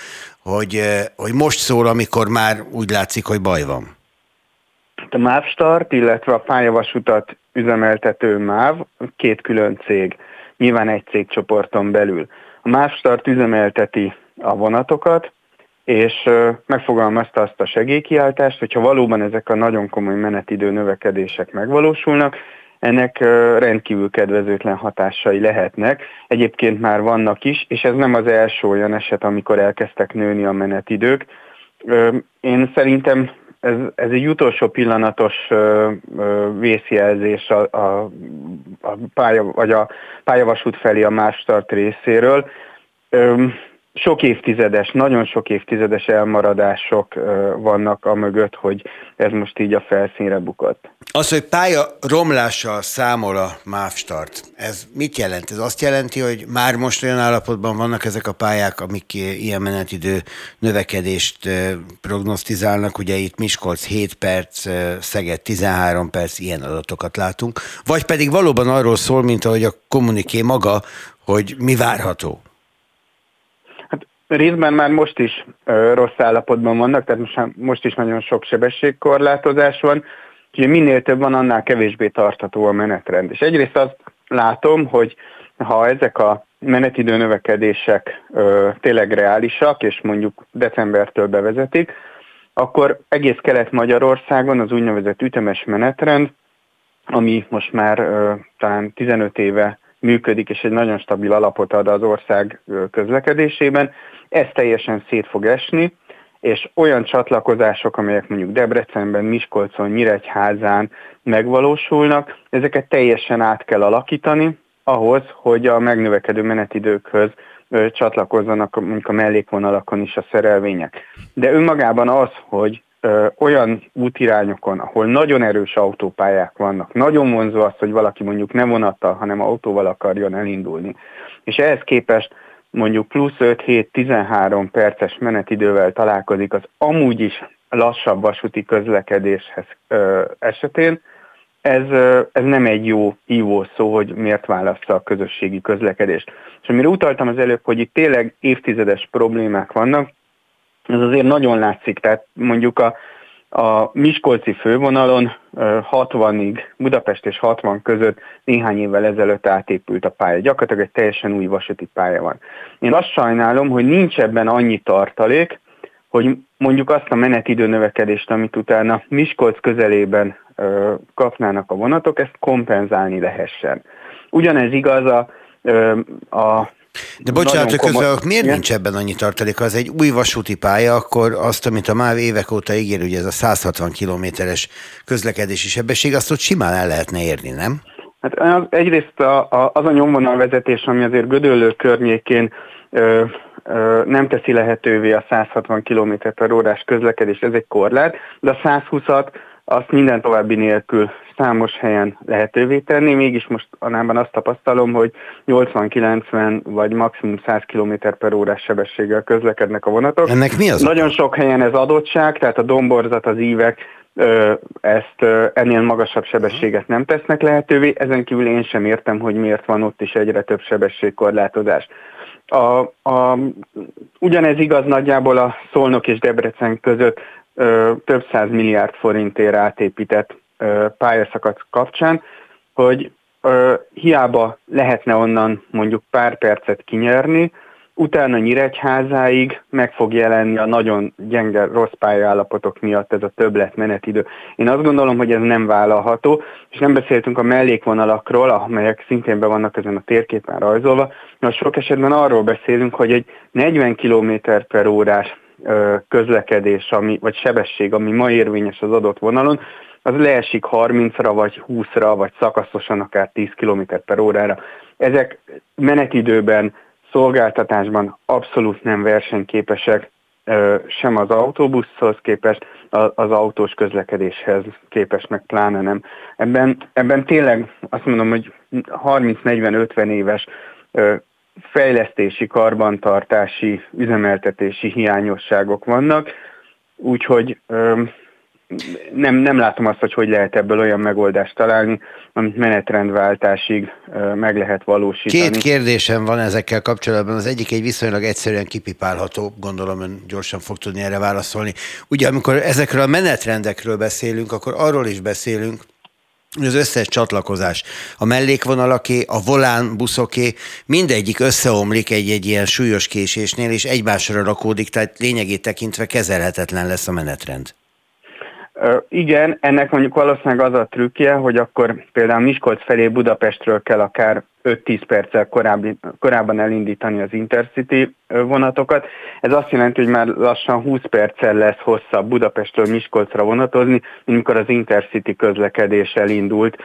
hogy, hogy most szól, amikor már úgy látszik, hogy baj van? A MÁV Start, illetve a pályavasutat üzemeltető MÁV két külön cég, nyilván egy cégcsoporton belül. A MÁV Start üzemelteti a vonatokat, és megfogalmazta azt a segélykiáltást, hogyha valóban ezek a nagyon komoly menetidő növekedések megvalósulnak, ennek rendkívül kedvezőtlen hatásai lehetnek. Egyébként már vannak is, és ez nem az első olyan eset, amikor elkezdtek nőni a menetidők. Én szerintem ez, ez egy utolsó pillanatos ö, ö, vészjelzés a, a, a pálya, vagy a pályavasút felé a más start részéről. Ö, sok évtizedes, nagyon sok évtizedes elmaradások vannak a mögött, hogy ez most így a felszínre bukott. Az, hogy pálya romlással számol a MÁV Start, ez mit jelent? Ez azt jelenti, hogy már most olyan állapotban vannak ezek a pályák, amik ilyen menetidő növekedést prognosztizálnak, ugye itt Miskolc 7 perc, Szeged 13 perc, ilyen adatokat látunk, vagy pedig valóban arról szól, mint ahogy a kommuniké maga, hogy mi várható? Részben már most is ö, rossz állapotban vannak, tehát most, most is nagyon sok sebességkorlátozás van, úgyhogy minél több van, annál kevésbé tartható a menetrend. És egyrészt azt látom, hogy ha ezek a menetidő növekedések ö, tényleg reálisak, és mondjuk decembertől bevezetik, akkor egész Kelet-Magyarországon az úgynevezett ütemes menetrend, ami most már ö, talán 15 éve működik, és egy nagyon stabil alapot ad az ország közlekedésében, ez teljesen szét fog esni, és olyan csatlakozások, amelyek mondjuk Debrecenben, Miskolcon, Nyíregyházán megvalósulnak, ezeket teljesen át kell alakítani ahhoz, hogy a megnövekedő menetidőkhöz csatlakozzanak mondjuk a mellékvonalakon is a szerelvények. De önmagában az, hogy ö, olyan útirányokon, ahol nagyon erős autópályák vannak, nagyon vonzó az, hogy valaki mondjuk nem vonattal, hanem autóval akarjon elindulni. És ehhez képest mondjuk plusz 5-7-13 perces menetidővel találkozik az amúgy is lassabb vasúti közlekedéshez ö, esetén, ez, ö, ez nem egy jó hívó szó, hogy miért választa a közösségi közlekedést. És amire utaltam az előbb, hogy itt tényleg évtizedes problémák vannak, ez azért nagyon látszik, tehát mondjuk a, a Miskolci fővonalon 60-ig, Budapest és 60 között néhány évvel ezelőtt átépült a pálya. Gyakorlatilag egy teljesen új vasúti pálya van. Én azt sajnálom, hogy nincs ebben annyi tartalék, hogy mondjuk azt a menetidő növekedést, amit utána Miskolc közelében ö, kapnának a vonatok, ezt kompenzálni lehessen. Ugyanez igaz a, a de bocsánat, hogy közben, miért Igen? nincs ebben annyi tartalék? Ha ez egy új vasúti pálya, akkor azt, amit a MÁV évek óta ígér, hogy ez a 160 kilométeres közlekedési sebesség, azt ott simán el lehetne érni, nem? Hát az, egyrészt a, a, az a nyomvonalvezetés, ami azért Gödöllő környékén ö, ö, nem teszi lehetővé a 160 km per órás közlekedés, ez egy korlát, de a 120-at azt minden további nélkül számos helyen lehetővé tenni, mégis most annában azt tapasztalom, hogy 80-90 vagy maximum 100 km per órás sebességgel közlekednek a vonatok. Ennek mi az? Nagyon sok helyen ez adottság, tehát a domborzat, az ívek ezt ennél magasabb sebességet nem tesznek lehetővé, ezen kívül én sem értem, hogy miért van ott is egyre több sebességkorlátozás. A, a, ugyanez igaz nagyjából a Szolnok és Debrecen között több száz milliárd forintért átépített ö, pályaszakasz kapcsán, hogy hiába lehetne onnan mondjuk pár percet kinyerni, utána Nyíregyházáig meg fog jelenni a nagyon gyenge, rossz pályaállapotok miatt ez a többlet menetidő. Én azt gondolom, hogy ez nem vállalható, és nem beszéltünk a mellékvonalakról, amelyek szintén be vannak ezen a térképen rajzolva, mert sok esetben arról beszélünk, hogy egy 40 km per órás közlekedés, ami, vagy sebesség, ami ma érvényes az adott vonalon, az leesik 30-ra, vagy 20-ra, vagy szakaszosan akár 10 km per órára. Ezek menetidőben szolgáltatásban abszolút nem versenyképesek, sem az autóbuszhoz képest, az autós közlekedéshez képest, meg pláne nem. Ebben, ebben tényleg azt mondom, hogy 30-40-50 éves fejlesztési, karbantartási, üzemeltetési hiányosságok vannak, úgyhogy nem, nem látom azt, hogy hogy lehet ebből olyan megoldást találni, amit menetrendváltásig meg lehet valósítani. Két kérdésem van ezekkel kapcsolatban. Az egyik egy viszonylag egyszerűen kipipálható, gondolom ön gyorsan fog tudni erre válaszolni. Ugye amikor ezekről a menetrendekről beszélünk, akkor arról is beszélünk, az összes csatlakozás, a mellékvonalaké, a volán buszoké, mindegyik összeomlik egy-egy ilyen súlyos késésnél, és egymásra rakódik, tehát lényegét tekintve kezelhetetlen lesz a menetrend. Igen, ennek mondjuk valószínűleg az a trükkje, hogy akkor például Miskolc felé Budapestről kell akár 5-10 perccel korábbi, korábban elindítani az Intercity vonatokat. Ez azt jelenti, hogy már lassan 20 perccel lesz hosszabb Budapestről Miskolcra vonatozni, mint amikor az Intercity közlekedés elindult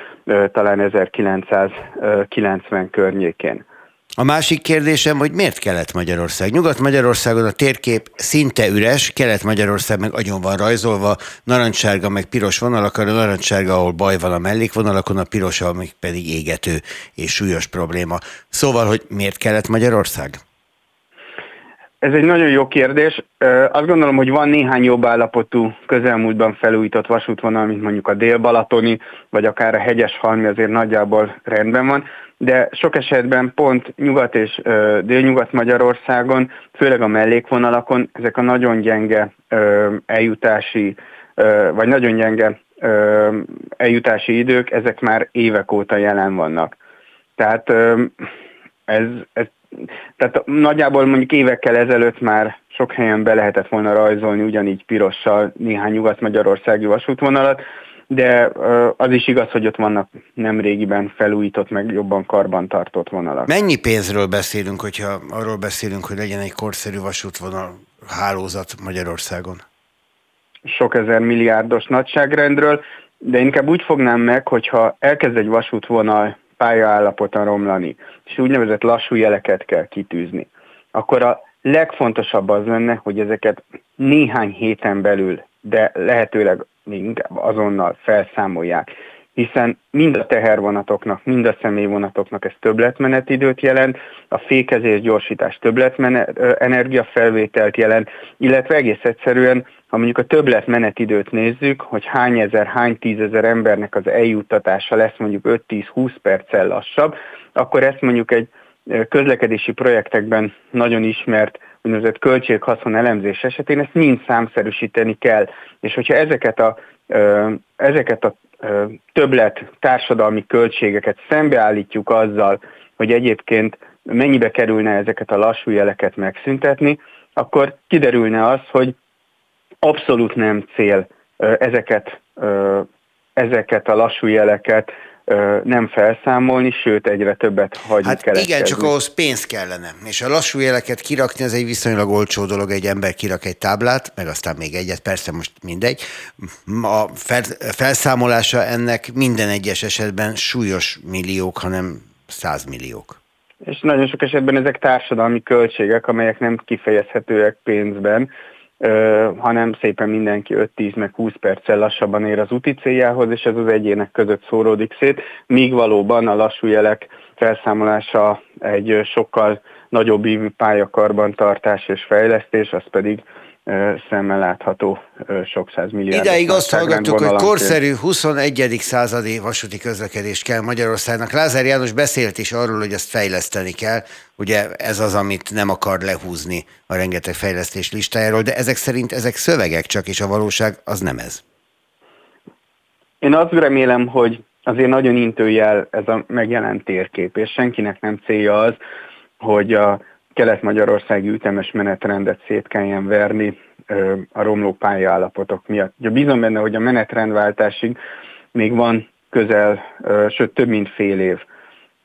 talán 1990 környékén. A másik kérdésem, hogy miért Kelet-Magyarország? Nyugat-Magyarországon a térkép szinte üres, Kelet-Magyarország meg agyon van rajzolva, narancssárga meg piros vonalak, a narancssárga, ahol baj van a mellékvonalakon, a piros, amik pedig égető és súlyos probléma. Szóval, hogy miért Kelet-Magyarország? Ez egy nagyon jó kérdés. Azt gondolom, hogy van néhány jobb állapotú közelmúltban felújított vasútvonal, mint mondjuk a Dél-Balatoni, vagy akár a Hegyes Halmi azért nagyjából rendben van de sok esetben pont Nyugat és Délnyugat Magyarországon, főleg a mellékvonalakon ezek a nagyon gyenge eljutási, vagy nagyon gyenge eljutási idők, ezek már évek óta jelen vannak. Tehát ez, ez tehát nagyjából mondjuk évekkel ezelőtt már sok helyen be lehetett volna rajzolni ugyanígy pirossal néhány nyugat-magyarországi vasútvonalat, de az is igaz, hogy ott vannak nem régiben felújított, meg jobban karbantartott vonalak. Mennyi pénzről beszélünk, hogyha arról beszélünk, hogy legyen egy korszerű vasútvonal hálózat Magyarországon? Sok ezer milliárdos nagyságrendről, de inkább úgy fognám meg, hogyha elkezd egy vasútvonal pályaállapota romlani, és úgynevezett lassú jeleket kell kitűzni, akkor a legfontosabb az lenne, hogy ezeket néhány héten belül, de lehetőleg még inkább azonnal felszámolják, hiszen mind a tehervonatoknak, mind a személyvonatoknak ez többletmenetidőt jelent, a fékezés gyorsítás többletmenet, energiafelvételt jelent, illetve egész egyszerűen, ha mondjuk a többletmenetidőt nézzük, hogy hány ezer, hány tízezer embernek az eljuttatása lesz mondjuk 5-10-20 perccel lassabb, akkor ezt mondjuk egy közlekedési projektekben nagyon ismert úgynevezett költséghaszon elemzés esetén ezt mind számszerűsíteni kell. És hogyha ezeket a, ezeket a többlet társadalmi költségeket szembeállítjuk azzal, hogy egyébként mennyibe kerülne ezeket a lassú jeleket megszüntetni, akkor kiderülne az, hogy abszolút nem cél ezeket, ezeket a lassú jeleket nem felszámolni, sőt egyre többet hagyni hát keletkezni. igen, csak ahhoz pénz kellene. És a lassú jeleket kirakni, ez egy viszonylag olcsó dolog, egy ember kirak egy táblát, meg aztán még egyet, persze most mindegy. A felszámolása ennek minden egyes esetben súlyos milliók, hanem százmilliók. És nagyon sok esetben ezek társadalmi költségek, amelyek nem kifejezhetőek pénzben, hanem szépen mindenki 5-10 meg 20 perccel lassabban ér az úti céljához, és ez az egyének között szóródik szét, míg valóban a lassú jelek felszámolása egy sokkal nagyobb ívű pályakarbantartás és fejlesztés, az pedig szemmel látható sok milliárd. Ideig azt hallgattuk, hogy korszerű 21. századi vasúti közlekedést kell Magyarországnak. Lázár János beszélt is arról, hogy ezt fejleszteni kell. Ugye ez az, amit nem akar lehúzni a rengeteg fejlesztés listájáról, de ezek szerint ezek szövegek csak, és a valóság az nem ez. Én azt remélem, hogy azért nagyon intőjel ez a megjelent térkép, és senkinek nem célja az, hogy a kelet-magyarországi ütemes menetrendet szét kelljen verni a romló pályállapotok miatt. Ugye bízom benne, hogy a menetrendváltásig még van közel, sőt több mint fél év.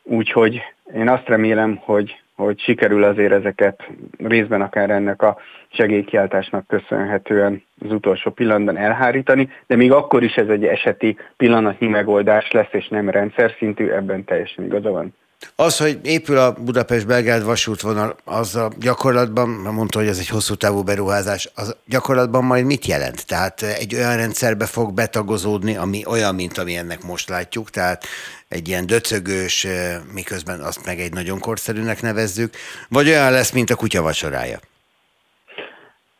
Úgyhogy én azt remélem, hogy, hogy sikerül azért ezeket részben akár ennek a segélykiáltásnak köszönhetően az utolsó pillanatban elhárítani, de még akkor is ez egy eseti pillanatnyi megoldás lesz, és nem rendszer szintű, ebben teljesen igaza van. Az, hogy épül a Budapest-Belgrád vasútvonal, az a gyakorlatban, mondta, hogy ez egy hosszú távú beruházás, az gyakorlatban majd mit jelent? Tehát egy olyan rendszerbe fog betagozódni, ami olyan, mint ami ennek most látjuk, tehát egy ilyen döcögős, eh, miközben azt meg egy nagyon korszerűnek nevezzük, vagy olyan lesz, mint a kutya vacsorája?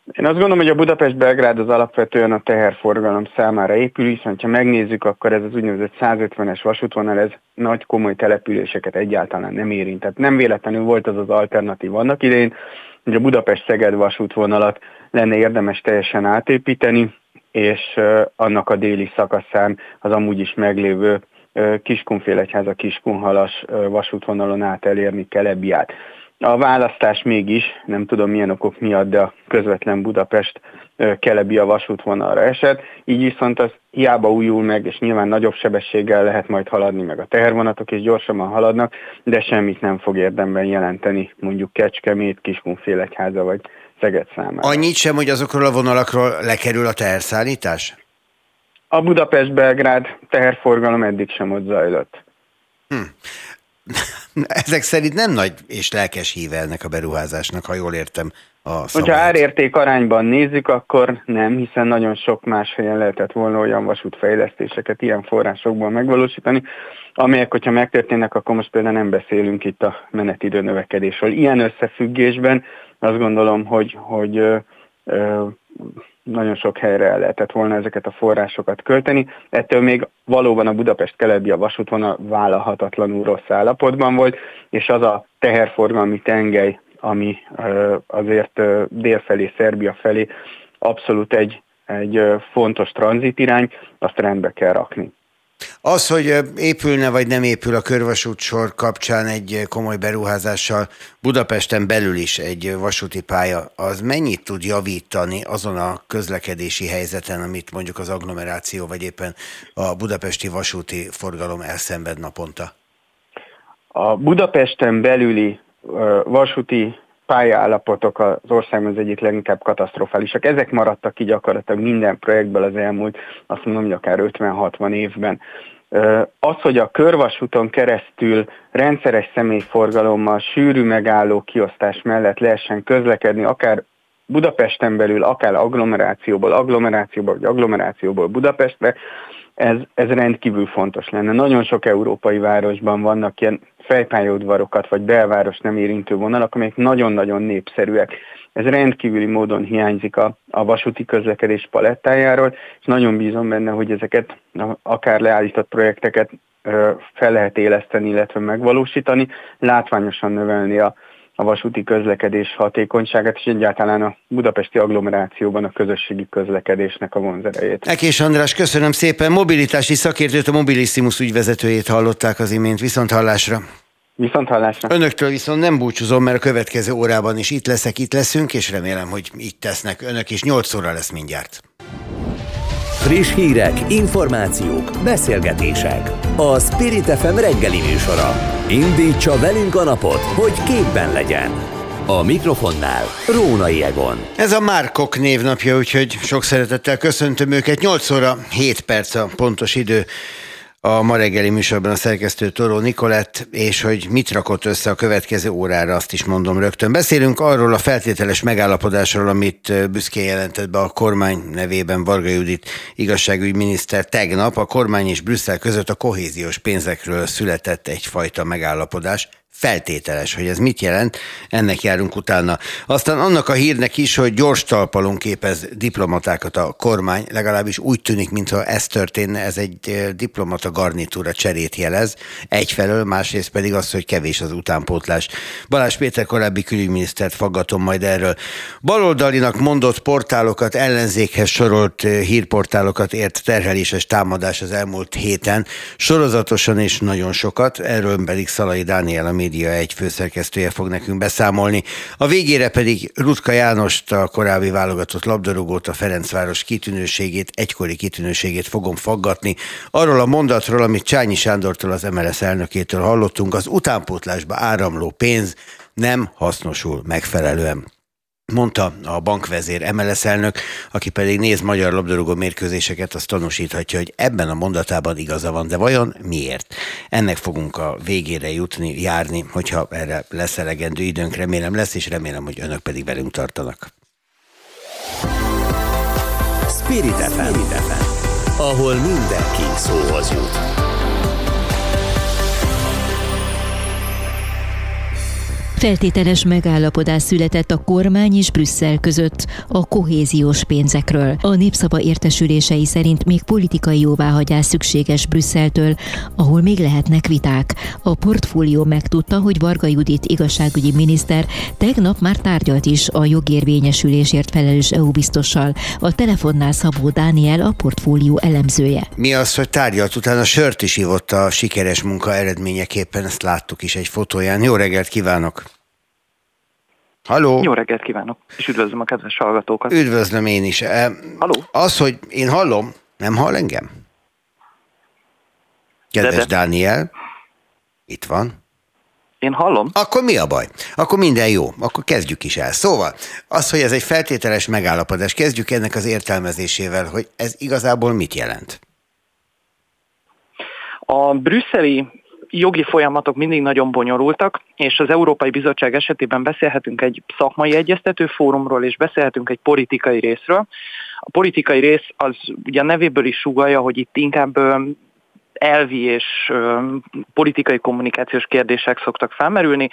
Én azt gondolom, hogy a Budapest-Belgrád az alapvetően a teherforgalom számára épül, hiszen ha megnézzük, akkor ez az úgynevezett 150-es vasútvonal, ez nagy komoly településeket egyáltalán nem érint. Tehát nem véletlenül volt az az alternatív annak idején, hogy a Budapest-Szeged vasútvonalat lenne érdemes teljesen átépíteni, és annak a déli szakaszán az amúgy is meglévő Kiskunfélegyháza Kiskunhalas vasútvonalon át elérni Kelebiát. A választás mégis, nem tudom milyen okok miatt, de a közvetlen Budapest Kelebi a vasútvonalra esett, így viszont az hiába újul meg, és nyilván nagyobb sebességgel lehet majd haladni, meg a tehervonatok is gyorsabban haladnak, de semmit nem fog érdemben jelenteni mondjuk Kecskemét, Kiskunfélegyháza vagy Szeged számára. Annyit sem, hogy azokról a vonalakról lekerül a teherszállítás? A Budapest-Belgrád teherforgalom eddig sem ott zajlott. Hm. ezek szerint nem nagy és lelkes híve ennek a beruházásnak, ha jól értem a szabályt. Hogyha árérték arányban nézzük, akkor nem, hiszen nagyon sok más helyen lehetett volna olyan vasútfejlesztéseket ilyen forrásokból megvalósítani, amelyek, hogyha megtörténnek, akkor most például nem beszélünk itt a menetidő növekedésről. Ilyen összefüggésben azt gondolom, hogy, hogy ö, ö, nagyon sok helyre el lehetett volna ezeket a forrásokat költeni. Ettől még valóban a Budapest-Kelebbi a vasútvonal vállalhatatlanul rossz állapotban volt, és az a teherforgalmi tengely, ami azért délfelé, Szerbia felé abszolút egy, egy fontos tranzitirány, azt rendbe kell rakni. Az, hogy épülne vagy nem épül a körvasút sor kapcsán egy komoly beruházással Budapesten belül is egy vasúti pálya, az mennyit tud javítani azon a közlekedési helyzeten, amit mondjuk az agglomeráció vagy éppen a budapesti vasúti forgalom elszenved naponta? A Budapesten belüli vasúti pályaállapotok az országban az egyik leginkább katasztrofálisak. Ezek maradtak ki gyakorlatilag minden projektből az elmúlt, azt mondom, hogy akár 50-60 évben. Az, hogy a körvasúton keresztül rendszeres személyforgalommal, sűrű megálló kiosztás mellett lehessen közlekedni, akár Budapesten belül, akár agglomerációból, agglomerációból, vagy agglomerációból Budapestre, ez, ez rendkívül fontos lenne. Nagyon sok európai városban vannak ilyen fejpályaudvarokat vagy belváros nem érintő vonalak, amelyek nagyon-nagyon népszerűek. Ez rendkívüli módon hiányzik a, a vasúti közlekedés palettájáról, és nagyon bízom benne, hogy ezeket akár leállított projekteket fel lehet éleszteni, illetve megvalósítani, látványosan növelni a, a vasúti közlekedés hatékonyságát, és egyáltalán a budapesti agglomerációban a közösségi közlekedésnek a vonzerejét. Ekés András, köszönöm szépen. Mobilitási szakértőt, a Mobilissimus ügyvezetőjét hallották az imént. Viszont hallásra! Viszont hallásra! Önöktől viszont nem búcsúzom, mert a következő órában is itt leszek, itt leszünk, és remélem, hogy itt tesznek önök is. 8 óra lesz mindjárt. Friss hírek, információk, beszélgetések. A Spirit FM reggeli műsora. Indítsa velünk a napot, hogy képben legyen. A mikrofonnál Rónai Egon. Ez a Márkok névnapja, úgyhogy sok szeretettel köszöntöm őket. 8 óra 7 perc a pontos idő. A ma reggeli műsorban a szerkesztő Toró Nikolett, és hogy mit rakott össze a következő órára, azt is mondom rögtön. Beszélünk arról a feltételes megállapodásról, amit büszkén jelentett be a kormány nevében Varga Judit igazságügyminiszter tegnap. A kormány és Brüsszel között a kohéziós pénzekről született egyfajta megállapodás feltételes, hogy ez mit jelent, ennek járunk utána. Aztán annak a hírnek is, hogy gyors talpalon képez diplomatákat a kormány, legalábbis úgy tűnik, mintha ez történne, ez egy eh, diplomata garnitúra cserét jelez, egyfelől, másrészt pedig az, hogy kevés az utánpótlás. Balázs Péter korábbi külügyminisztert faggatom majd erről. Baloldalinak mondott portálokat, ellenzékhez sorolt eh, hírportálokat ért terheléses támadás az elmúlt héten, sorozatosan és nagyon sokat, erről pedig Szalai Dániel, a Média egy főszerkesztője fog nekünk beszámolni. A végére pedig Rutka Jánost, a korábbi válogatott labdarúgót, a Ferencváros kitűnőségét, egykori kitűnőségét fogom faggatni. Arról a mondatról, amit Csányi Sándortól, az MLS elnökétől hallottunk, az utánpótlásba áramló pénz nem hasznosul megfelelően mondta a bankvezér MLS elnök, aki pedig néz magyar labdarúgó mérkőzéseket, azt tanúsíthatja, hogy ebben a mondatában igaza van, de vajon miért? Ennek fogunk a végére jutni, járni, hogyha erre lesz elegendő időnk, remélem lesz, és remélem, hogy önök pedig velünk tartanak. Spirit FM, ahol mindenki szóhoz jut. Feltételes megállapodás született a kormány és Brüsszel között a kohéziós pénzekről. A népszava értesülései szerint még politikai jóváhagyás szükséges Brüsszeltől, ahol még lehetnek viták. A portfólió megtudta, hogy Varga Judit igazságügyi miniszter tegnap már tárgyalt is a jogérvényesülésért felelős EU biztossal. A telefonnál Szabó Dániel a portfólió elemzője. Mi az, hogy tárgyalt utána sört is ivott a sikeres munka eredményeképpen, ezt láttuk is egy fotóján. Jó reggelt kívánok! Halló! Jó reggelt kívánok, és üdvözlöm a kedves hallgatókat. Üdvözlöm én is. Halló! Az, hogy én hallom, nem hall engem? Kedves de, de. Dániel, itt van. Én hallom. Akkor mi a baj? Akkor minden jó. Akkor kezdjük is el. Szóval, az, hogy ez egy feltételes megállapodás, kezdjük ennek az értelmezésével, hogy ez igazából mit jelent? A brüsszeli jogi folyamatok mindig nagyon bonyolultak, és az Európai Bizottság esetében beszélhetünk egy szakmai egyeztető fórumról, és beszélhetünk egy politikai részről. A politikai rész az ugye a nevéből is sugalja, hogy itt inkább elvi és politikai kommunikációs kérdések szoktak felmerülni,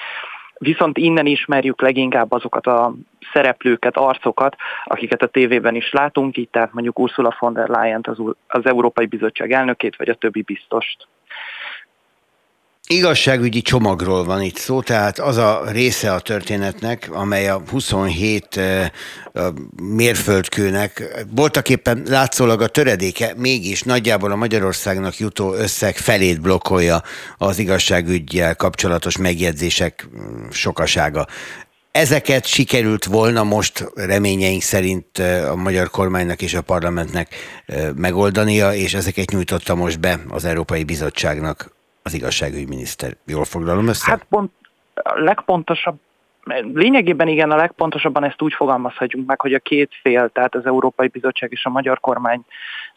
viszont innen ismerjük leginkább azokat a szereplőket, arcokat, akiket a tévében is látunk, így tehát mondjuk Ursula von der Leyen az, az Európai Bizottság elnökét, vagy a többi biztost. Igazságügyi csomagról van itt szó, tehát az a része a történetnek, amely a 27 mérföldkőnek voltak éppen látszólag a töredéke, mégis nagyjából a Magyarországnak jutó összeg felét blokkolja az igazságügyjel kapcsolatos megjegyzések mm, sokasága. Ezeket sikerült volna most reményeink szerint a magyar kormánynak és a parlamentnek megoldania, és ezeket nyújtotta most be az Európai Bizottságnak az igazságügyminiszter. Jól foglalom össze? Hát pont a legpontosabb Lényegében igen, a legpontosabban ezt úgy fogalmazhatjuk meg, hogy a két fél, tehát az Európai Bizottság és a magyar kormány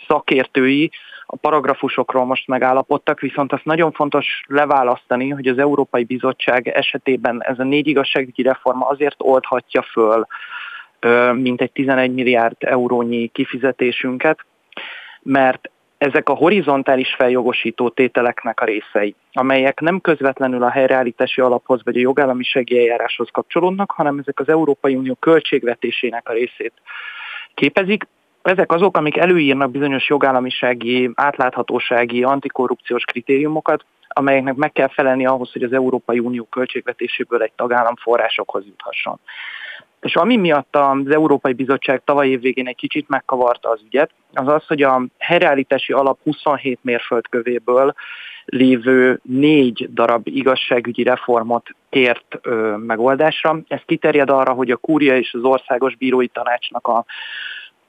szakértői a paragrafusokról most megállapodtak, viszont azt nagyon fontos leválasztani, hogy az Európai Bizottság esetében ez a négy igazságügyi reforma azért oldhatja föl mint egy 11 milliárd eurónyi kifizetésünket, mert ezek a horizontális feljogosító tételeknek a részei, amelyek nem közvetlenül a helyreállítási alaphoz vagy a jogállamisági eljáráshoz kapcsolódnak, hanem ezek az Európai Unió költségvetésének a részét képezik. Ezek azok, amik előírnak bizonyos jogállamisági, átláthatósági, antikorrupciós kritériumokat, amelyeknek meg kell felelni ahhoz, hogy az Európai Unió költségvetéséből egy tagállam forrásokhoz juthasson. És ami miatt az Európai Bizottság tavaly év végén egy kicsit megkavarta az ügyet, az az, hogy a helyreállítási alap 27 mérföldkövéből lévő négy darab igazságügyi reformot kért ö, megoldásra. Ez kiterjed arra, hogy a kúria és az országos bírói tanácsnak a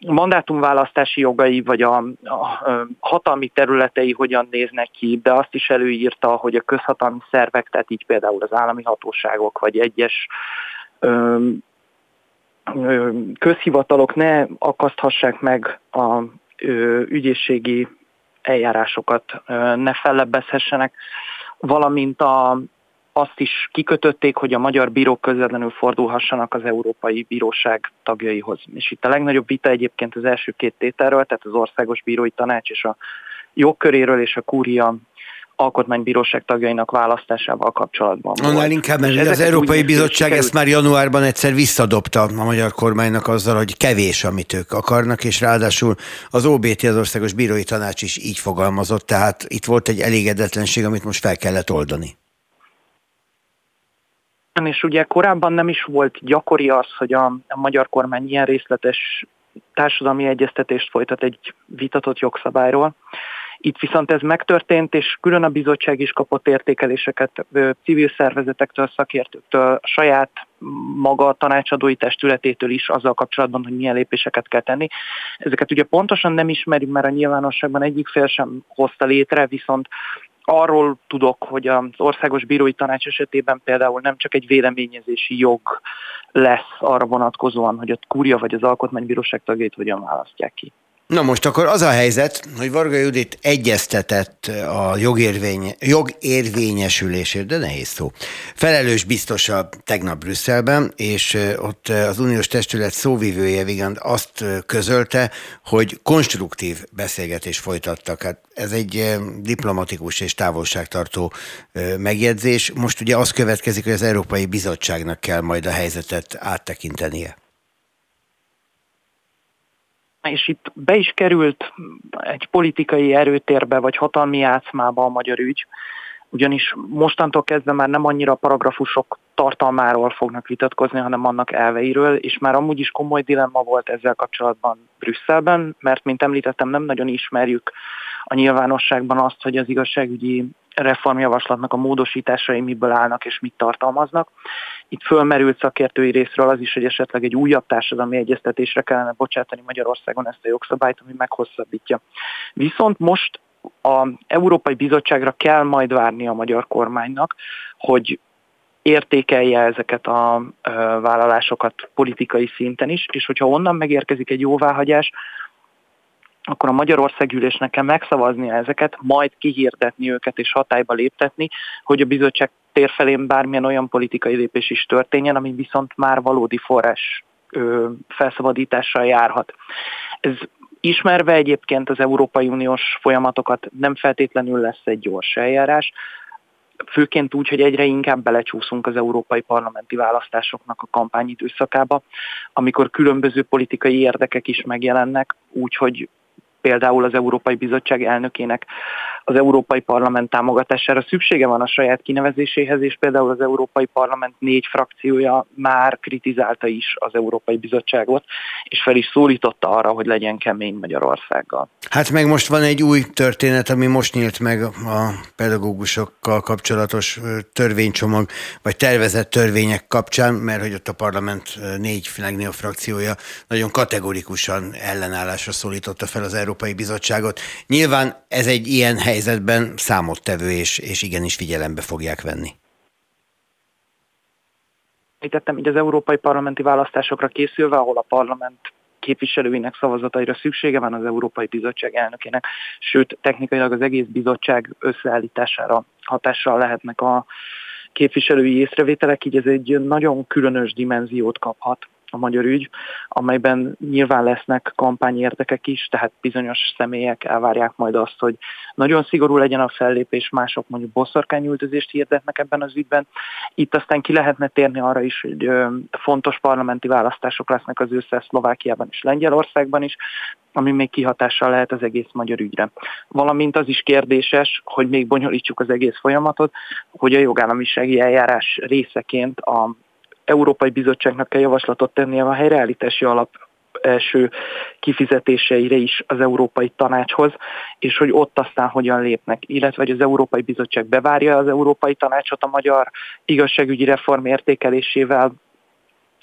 mandátumválasztási jogai, vagy a, a, a hatalmi területei hogyan néznek ki, de azt is előírta, hogy a közhatalmi szervek, tehát így például az állami hatóságok, vagy egyes közhivatalok ne akaszthassák meg a ügyészségi eljárásokat ne fellebbezhessenek, valamint a, azt is kikötötték, hogy a magyar bírók közvetlenül fordulhassanak az Európai Bíróság tagjaihoz. És itt a legnagyobb vita egyébként az első két tételről, tehát az Országos Bírói Tanács és a jogköréről és a kúria alkotmánybíróság tagjainak választásával kapcsolatban. Annál inkább, mert az Európai Bizottság ezt már januárban egyszer visszadobta a magyar kormánynak azzal, hogy kevés, amit ők akarnak, és ráadásul az OBT, az Országos Bírói Tanács is így fogalmazott, tehát itt volt egy elégedetlenség, amit most fel kellett oldani. És ugye korábban nem is volt gyakori az, hogy a, a magyar kormány ilyen részletes társadalmi egyeztetést folytat egy vitatott jogszabályról. Itt viszont ez megtörtént, és külön a bizottság is kapott értékeléseket civil szervezetektől, szakértőktől, saját maga a tanácsadói testületétől is azzal kapcsolatban, hogy milyen lépéseket kell tenni. Ezeket ugye pontosan nem ismerjük, mert a nyilvánosságban egyik fél sem hozta létre, viszont arról tudok, hogy az Országos Bírói Tanács esetében például nem csak egy véleményezési jog lesz arra vonatkozóan, hogy a kúria vagy az Alkotmánybíróság tagjait hogyan választják ki. Na most akkor az a helyzet, hogy Varga Judit egyeztetett a jogérvény, jogérvényesülésért, de nehéz szó. Felelős biztosa tegnap Brüsszelben, és ott az uniós testület szóvivője Vigand azt közölte, hogy konstruktív beszélgetés folytattak. Hát ez egy diplomatikus és távolságtartó megjegyzés. Most ugye az következik, hogy az Európai Bizottságnak kell majd a helyzetet áttekintenie és itt be is került egy politikai erőtérbe vagy hatalmi játszmába a magyar ügy, ugyanis mostantól kezdve már nem annyira a paragrafusok tartalmáról fognak vitatkozni, hanem annak elveiről, és már amúgy is komoly dilemma volt ezzel kapcsolatban Brüsszelben, mert mint említettem, nem nagyon ismerjük a nyilvánosságban azt, hogy az igazságügyi reformjavaslatnak a módosításai miből állnak és mit tartalmaznak. Itt fölmerült szakértői részről az is, hogy esetleg egy újabb társadalmi egyeztetésre kellene bocsátani Magyarországon ezt a jogszabályt, ami meghosszabbítja. Viszont most a Európai Bizottságra kell majd várni a magyar kormánynak, hogy értékelje ezeket a vállalásokat politikai szinten is, és hogyha onnan megérkezik egy jóváhagyás, akkor a Magyarországgyűlésnek kell megszavaznia ezeket, majd kihirdetni őket és hatályba léptetni, hogy a bizottság térfelén bármilyen olyan politikai lépés is történjen, ami viszont már valódi forrás ö, felszabadítással járhat. Ez ismerve egyébként az Európai Uniós folyamatokat nem feltétlenül lesz egy gyors eljárás, főként úgy, hogy egyre inkább belecsúszunk az európai parlamenti választásoknak a kampányidőszakába, amikor különböző politikai érdekek is megjelennek, úgyhogy például az Európai Bizottság elnökének az Európai Parlament támogatására szüksége van a saját kinevezéséhez, és például az Európai Parlament négy frakciója már kritizálta is az Európai Bizottságot, és fel is szólította arra, hogy legyen kemény Magyarországgal. Hát meg most van egy új történet, ami most nyílt meg a pedagógusokkal kapcsolatos törvénycsomag, vagy tervezett törvények kapcsán, mert hogy ott a parlament négy legnagyobb frakciója nagyon kategorikusan ellenállásra szólította fel az Európai Bizottságot. Nyilván ez egy ilyen helyzetben számottevő, és, és igenis figyelembe fogják venni. Említettem így az európai parlamenti választásokra készülve, ahol a parlament képviselőinek szavazataira szüksége van az Európai Bizottság elnökének, sőt, technikailag az egész bizottság összeállítására hatással lehetnek a képviselői észrevételek, így ez egy nagyon különös dimenziót kaphat a magyar ügy, amelyben nyilván lesznek kampányérdekek is, tehát bizonyos személyek elvárják majd azt, hogy nagyon szigorú legyen a fellépés, mások mondjuk boszorkányültözést hirdetnek ebben az ügyben. Itt aztán ki lehetne térni arra is, hogy fontos parlamenti választások lesznek az ősszel Szlovákiában és Lengyelországban is, ami még kihatással lehet az egész magyar ügyre. Valamint az is kérdéses, hogy még bonyolítsuk az egész folyamatot, hogy a jogállamisági eljárás részeként a Európai Bizottságnak kell javaslatot tennie a helyreállítási alap első kifizetéseire is az Európai Tanácshoz, és hogy ott aztán hogyan lépnek, illetve hogy az Európai Bizottság bevárja az Európai Tanácsot a magyar igazságügyi reform értékelésével,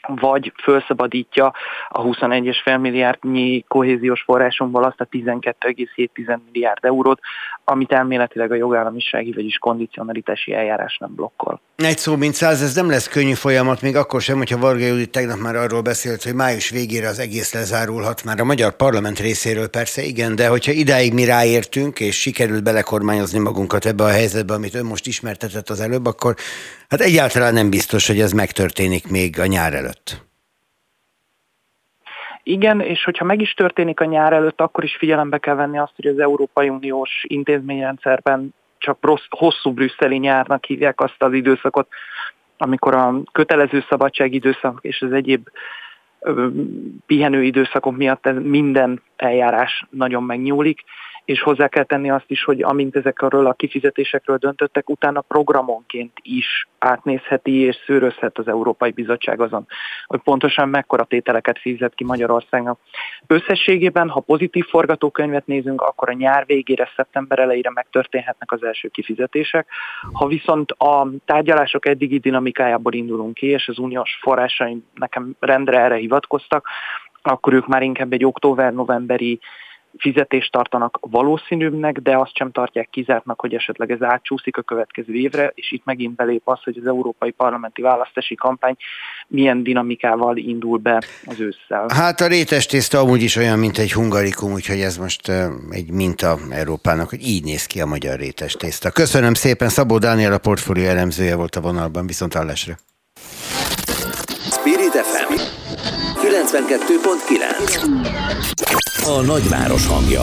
vagy felszabadítja a 21,5 milliárdnyi kohéziós forrásomból azt a 12,7 milliárd eurót, amit elméletileg a jogállamisági, vagyis kondicionalitási eljárás nem blokkol. Egy szó, mint száz, ez nem lesz könnyű folyamat, még akkor sem, hogyha Varga Judit tegnap már arról beszélt, hogy május végére az egész lezárulhat, már a magyar parlament részéről persze igen, de hogyha idáig mi ráértünk, és sikerült belekormányozni magunkat ebbe a helyzetbe, amit ön most ismertetett az előbb, akkor hát egyáltalán nem biztos, hogy ez megtörténik még a nyár előtt. Igen, és hogyha meg is történik a nyár előtt, akkor is figyelembe kell venni azt, hogy az Európai Uniós intézményrendszerben csak rossz, hosszú brüsszeli nyárnak hívják azt az időszakot, amikor a kötelező szabadságidőszak és az egyéb pihenő időszakok miatt minden eljárás nagyon megnyúlik, és hozzá kell tenni azt is, hogy amint ezekről a kifizetésekről döntöttek, utána programonként is átnézheti és szőrözhet az Európai Bizottság azon, hogy pontosan mekkora tételeket fizet ki Magyarországnak. Összességében, ha pozitív forgatókönyvet nézünk, akkor a nyár végére, szeptember elejére megtörténhetnek az első kifizetések. Ha viszont a tárgyalások eddigi dinamikájából indulunk ki, és az uniós forrásaim nekem rendre erre hivatkoztak, akkor ők már inkább egy október-novemberi fizetést tartanak valószínűbbnek, de azt sem tartják kizártnak, hogy esetleg ez átcsúszik a következő évre, és itt megint belép az, hogy az európai parlamenti választási kampány milyen dinamikával indul be az ősszel. Hát a rétes tészta amúgy is olyan, mint egy hungarikum, úgyhogy ez most egy minta Európának, hogy így néz ki a magyar rétes tészta. Köszönöm szépen, Szabó Dániel a portfólió elemzője volt a vonalban, viszont hallásra. Spirit FM 92.9 a nagyváros hangja.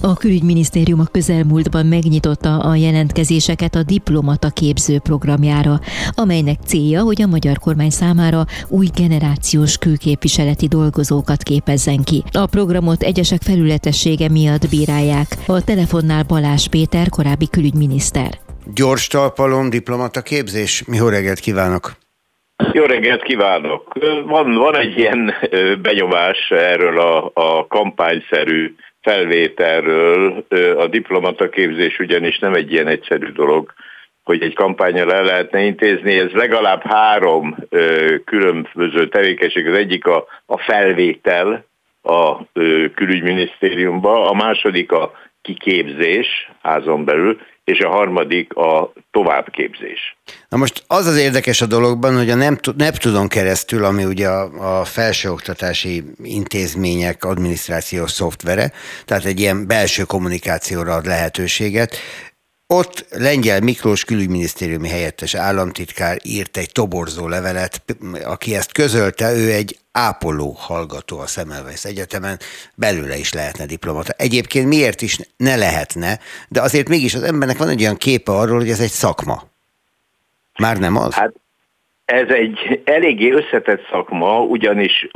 A külügyminisztérium a közelmúltban megnyitotta a jelentkezéseket a diplomata képző programjára, amelynek célja, hogy a magyar kormány számára új generációs külképviseleti dolgozókat képezzen ki. A programot egyesek felületessége miatt bírálják. A telefonnál Balás Péter, korábbi külügyminiszter. Gyors talpalom, diplomata képzés. Mi jó reggelt kívánok! Jó reggelt kívánok! Van, van egy ilyen benyomás erről a, a kampányszerű felvételről. A diplomata képzés ugyanis nem egy ilyen egyszerű dolog, hogy egy kampányra el lehetne intézni. Ez legalább három különböző tevékenység. Az egyik a, a felvétel a külügyminisztériumba, a második a kiképzés házon belül, és a harmadik a továbbképzés. Na most az az érdekes a dologban, hogy a Neptudon keresztül, ami ugye a, a felsőoktatási intézmények adminisztrációs szoftvere, tehát egy ilyen belső kommunikációra ad lehetőséget, ott Lengyel Miklós külügyminisztériumi helyettes államtitkár írt egy toborzó levelet, aki ezt közölte, ő egy ápoló hallgató a Semmelweis Egyetemen, belőle is lehetne diplomata. Egyébként miért is ne lehetne, de azért mégis az embernek van egy olyan képe arról, hogy ez egy szakma. Már nem az? Hát ez egy eléggé összetett szakma, ugyanis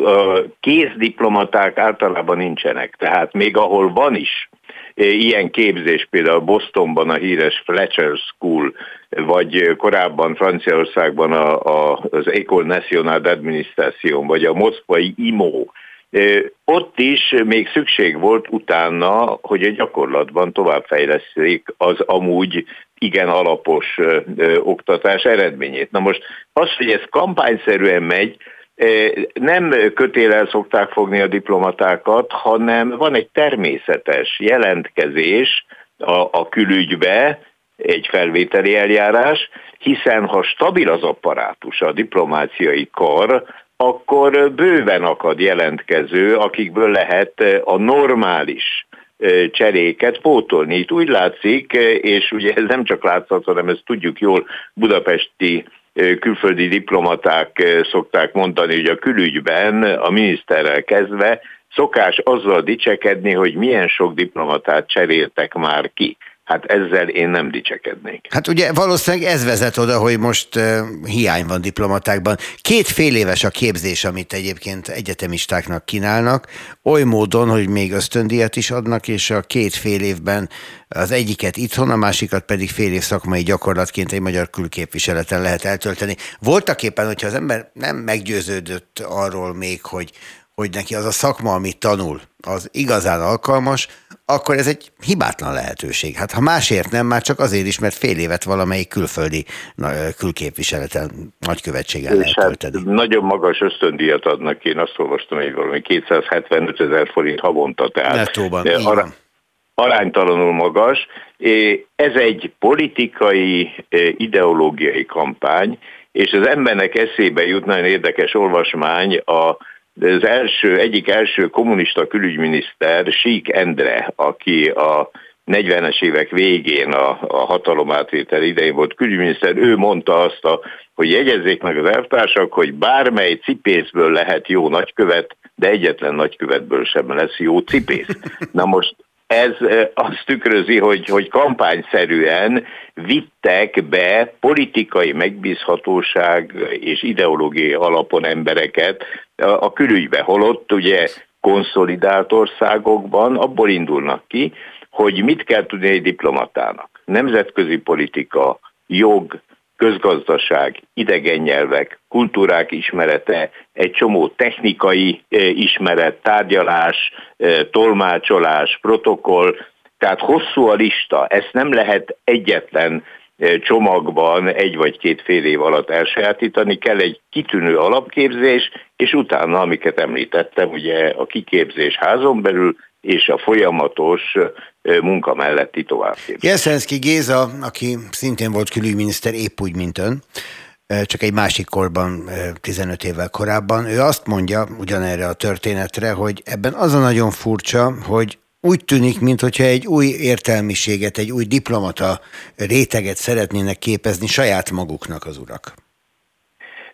kézdiplomaták általában nincsenek. Tehát még ahol van is ilyen képzés, például Bostonban a híres Fletcher School, vagy korábban Franciaországban a, a, az École Nationale d'Administration, vagy a moszkvai IMO, ott is még szükség volt utána, hogy a gyakorlatban továbbfejleszték az amúgy igen alapos oktatás eredményét. Na most az, hogy ez kampányszerűen megy, nem kötélel szokták fogni a diplomatákat, hanem van egy természetes jelentkezés a, a külügybe, egy felvételi eljárás, hiszen ha stabil az apparátus, a diplomáciai kar, akkor bőven akad jelentkező, akikből lehet a normális cseréket pótolni. Itt úgy látszik, és ugye ez nem csak látszat, hanem ezt tudjuk jól budapesti külföldi diplomaták szokták mondani, hogy a külügyben a miniszterrel kezdve szokás azzal dicsekedni, hogy milyen sok diplomatát cseréltek már ki. Hát ezzel én nem dicsekednék. Hát ugye valószínűleg ez vezet oda, hogy most uh, hiány van diplomatákban. Két fél éves a képzés, amit egyébként egyetemistáknak kínálnak, oly módon, hogy még ösztöndíjat is adnak, és a két fél évben az egyiket itthon, a másikat pedig fél év szakmai gyakorlatként egy magyar külképviseleten lehet eltölteni. Voltak éppen, hogyha az ember nem meggyőződött arról még, hogy hogy neki az a szakma, amit tanul, az igazán alkalmas, akkor ez egy hibátlan lehetőség. Hát ha másért nem, már csak azért is, mert fél évet valamelyik külföldi külképviseleten, nagykövetségen lehet hát tölteni. nagyon magas ösztöndíjat adnak, én azt olvastam, hogy valami 275 ezer forint havonta, tehát Nettóban, arra, aránytalanul magas. Ez egy politikai, ideológiai kampány, és az embernek eszébe jut nagyon érdekes olvasmány a az első, egyik első kommunista külügyminiszter, Sík Endre, aki a 40-es évek végén a, a hatalomátvétel idején volt külügyminiszter, ő mondta azt, a, hogy jegyezzék meg az elvtársak, hogy bármely cipészből lehet jó nagykövet, de egyetlen nagykövetből sem lesz jó cipész. Na most ez azt tükrözi, hogy, hogy kampányszerűen vittek be politikai megbízhatóság és ideológiai alapon embereket a külügybe, holott ugye konszolidált országokban abból indulnak ki, hogy mit kell tudni egy diplomatának. Nemzetközi politika, jog, közgazdaság, idegen nyelvek, kultúrák ismerete, egy csomó technikai eh, ismeret, tárgyalás, eh, tolmácsolás, protokoll, tehát hosszú a lista, ezt nem lehet egyetlen eh, csomagban egy vagy két fél év alatt elsajátítani, kell egy kitűnő alapképzés, és utána, amiket említettem, ugye a kiképzés házon belül, és a folyamatos munka melletti továbbképzés. Jeszenszki Géza, aki szintén volt külügyminiszter épp úgy, mint ön, csak egy másik korban, 15 évvel korábban, ő azt mondja ugyanerre a történetre, hogy ebben az a nagyon furcsa, hogy úgy tűnik, mintha egy új értelmiséget, egy új diplomata réteget szeretnének képezni saját maguknak az urak.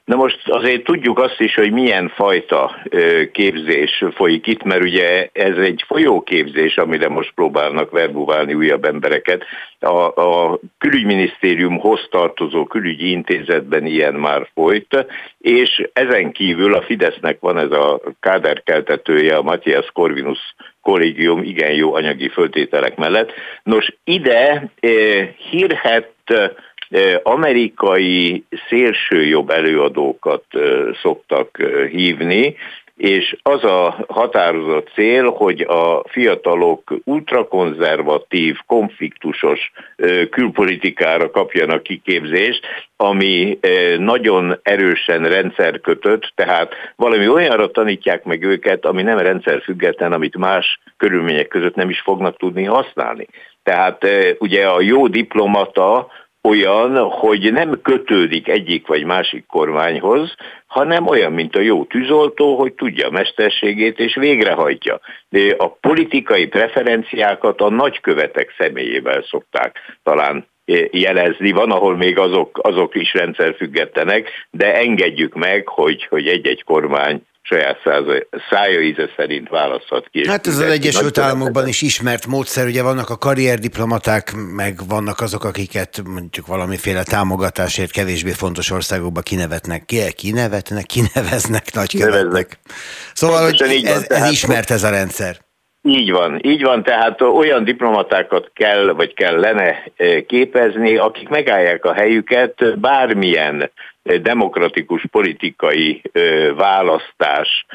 Na most azért tudjuk azt is, hogy milyen fajta képzés folyik itt, mert ugye ez egy folyóképzés, amire most próbálnak verbuválni újabb embereket. A, a külügyminisztériumhoz tartozó külügyi intézetben ilyen már folyt, és ezen kívül a Fidesznek van ez a káderkeltetője, a Matthias Corvinus kollégium igen jó anyagi föltételek mellett. Nos, ide eh, hírhet amerikai szélsőjobb előadókat szoktak hívni, és az a határozott cél, hogy a fiatalok ultrakonzervatív, konfliktusos külpolitikára kapjanak kiképzést, ami nagyon erősen rendszerkötött, tehát valami olyanra tanítják meg őket, ami nem rendszerfüggetlen, amit más körülmények között nem is fognak tudni használni. Tehát ugye a jó diplomata olyan, hogy nem kötődik egyik vagy másik kormányhoz, hanem olyan, mint a jó tűzoltó, hogy tudja a mesterségét és végrehajtja. De a politikai preferenciákat a nagykövetek személyével szokták talán jelezni. Van, ahol még azok, azok is rendszerfüggetlenek, de engedjük meg, hogy, hogy egy-egy kormány saját szája íze szerint választhat ki. Hát ez az Egyesült Államokban is ismert módszer, ugye vannak a karrierdiplomaták, meg vannak azok, akiket mondjuk valamiféle támogatásért kevésbé fontos országokba kinevetnek, ki, kinevetnek, kineveznek nagykövetnek. Szóval, hogy ez, ez ismert ez a rendszer. Így van, így van, tehát olyan diplomatákat kell, vagy kellene eh, képezni, akik megállják a helyüket bármilyen demokratikus politikai választás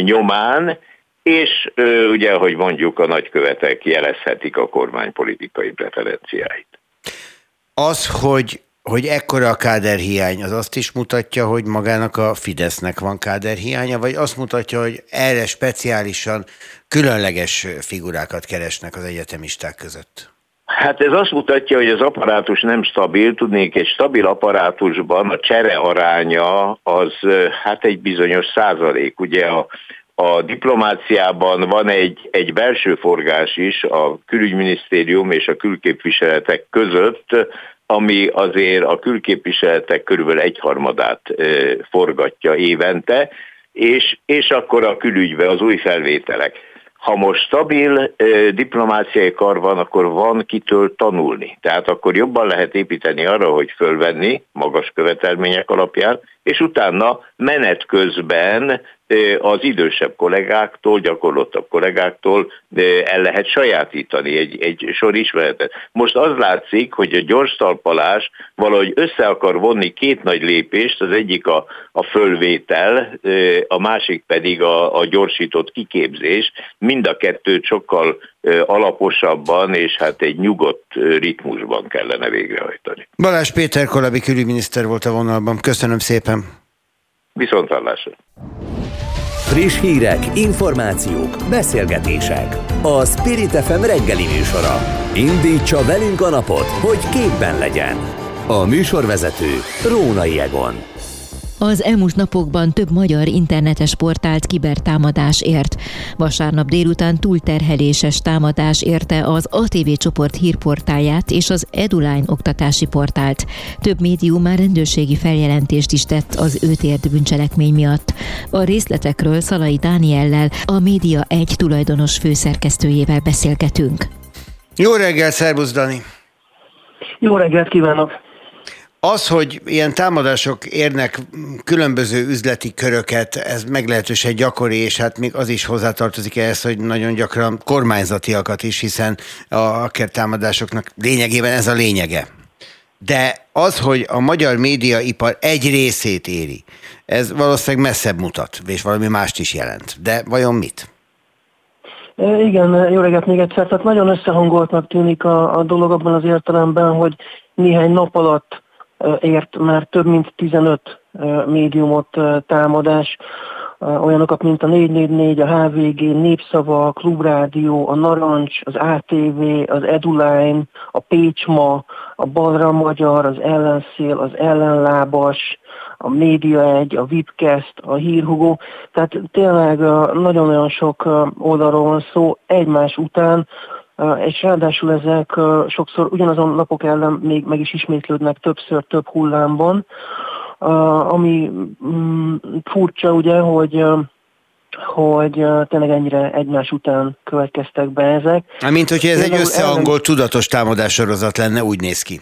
nyomán, és ugye, ahogy mondjuk, a nagykövetek jelezhetik a kormány politikai preferenciáit. Az, hogy hogy ekkora a káderhiány, az azt is mutatja, hogy magának a Fidesznek van káderhiánya, vagy azt mutatja, hogy erre speciálisan különleges figurákat keresnek az egyetemisták között? Hát ez azt mutatja, hogy az apparátus nem stabil, tudnék, egy stabil apparátusban a csere aránya az hát egy bizonyos százalék. Ugye a, a diplomáciában van egy, egy belső forgás is a külügyminisztérium és a külképviseletek között, ami azért a külképviseletek körülbelül egyharmadát forgatja évente, és, és akkor a külügybe az új felvételek. Ha most stabil diplomáciai kar van, akkor van kitől tanulni. Tehát akkor jobban lehet építeni arra, hogy fölvenni magas követelmények alapján, és utána menet közben az idősebb kollégáktól, gyakorlottabb kollégáktól el lehet sajátítani egy, egy sor ismeretet. Most az látszik, hogy a gyors talpalás valahogy össze akar vonni két nagy lépést, az egyik a, a fölvétel, a másik pedig a, a gyorsított kiképzés. Mind a kettőt sokkal alaposabban és hát egy nyugodt ritmusban kellene végrehajtani. Balázs Péter korábbi külügyminiszter volt a vonalban. Köszönöm szépen. Viszont hallásra. Friss hírek, információk, beszélgetések. A Spirit FM reggeli műsora. Indítsa velünk a napot, hogy képben legyen. A műsorvezető Rónai Egon. Az elmúlt napokban több magyar internetes portált kibertámadás ért. Vasárnap délután túlterheléses támadás érte az ATV csoport hírportáját és az Eduline oktatási portált. Több médium már rendőrségi feljelentést is tett az őt ért bűncselekmény miatt. A részletekről Szalai Dániellel, a Média egy tulajdonos főszerkesztőjével beszélgetünk. Jó reggel, szervusz Dani! Jó reggelt kívánok! Az, hogy ilyen támadások érnek különböző üzleti köröket, ez meglehetősen gyakori, és hát még az is hozzátartozik ehhez, hogy nagyon gyakran kormányzatiakat is, hiszen a támadásoknak lényegében ez a lényege. De az, hogy a magyar médiaipar egy részét éri, ez valószínűleg messzebb mutat, és valami mást is jelent. De vajon mit? Igen, jó reggelt még egyszer. Tehát nagyon összehangoltnak tűnik a, a dolog abban az értelemben, hogy néhány nap alatt ért már több mint 15 médiumot támadás, olyanokat, mint a 444, a HVG, Népszava, a Klubrádió, a Narancs, az ATV, az Eduline, a Pécsma, a Balra Magyar, az Ellenszél, az Ellenlábas, a Média 1, a Vipcast, a Hírhugó. Tehát tényleg nagyon-nagyon sok oldalról van szó egymás után, és ráadásul ezek sokszor ugyanazon napok ellen még meg is ismétlődnek többször, több hullámban, ami mm, furcsa ugye, hogy hogy tényleg ennyire egymás után következtek be ezek. Mint hogyha ez egy összehangolt, tudatos támadássorozat lenne, úgy néz ki.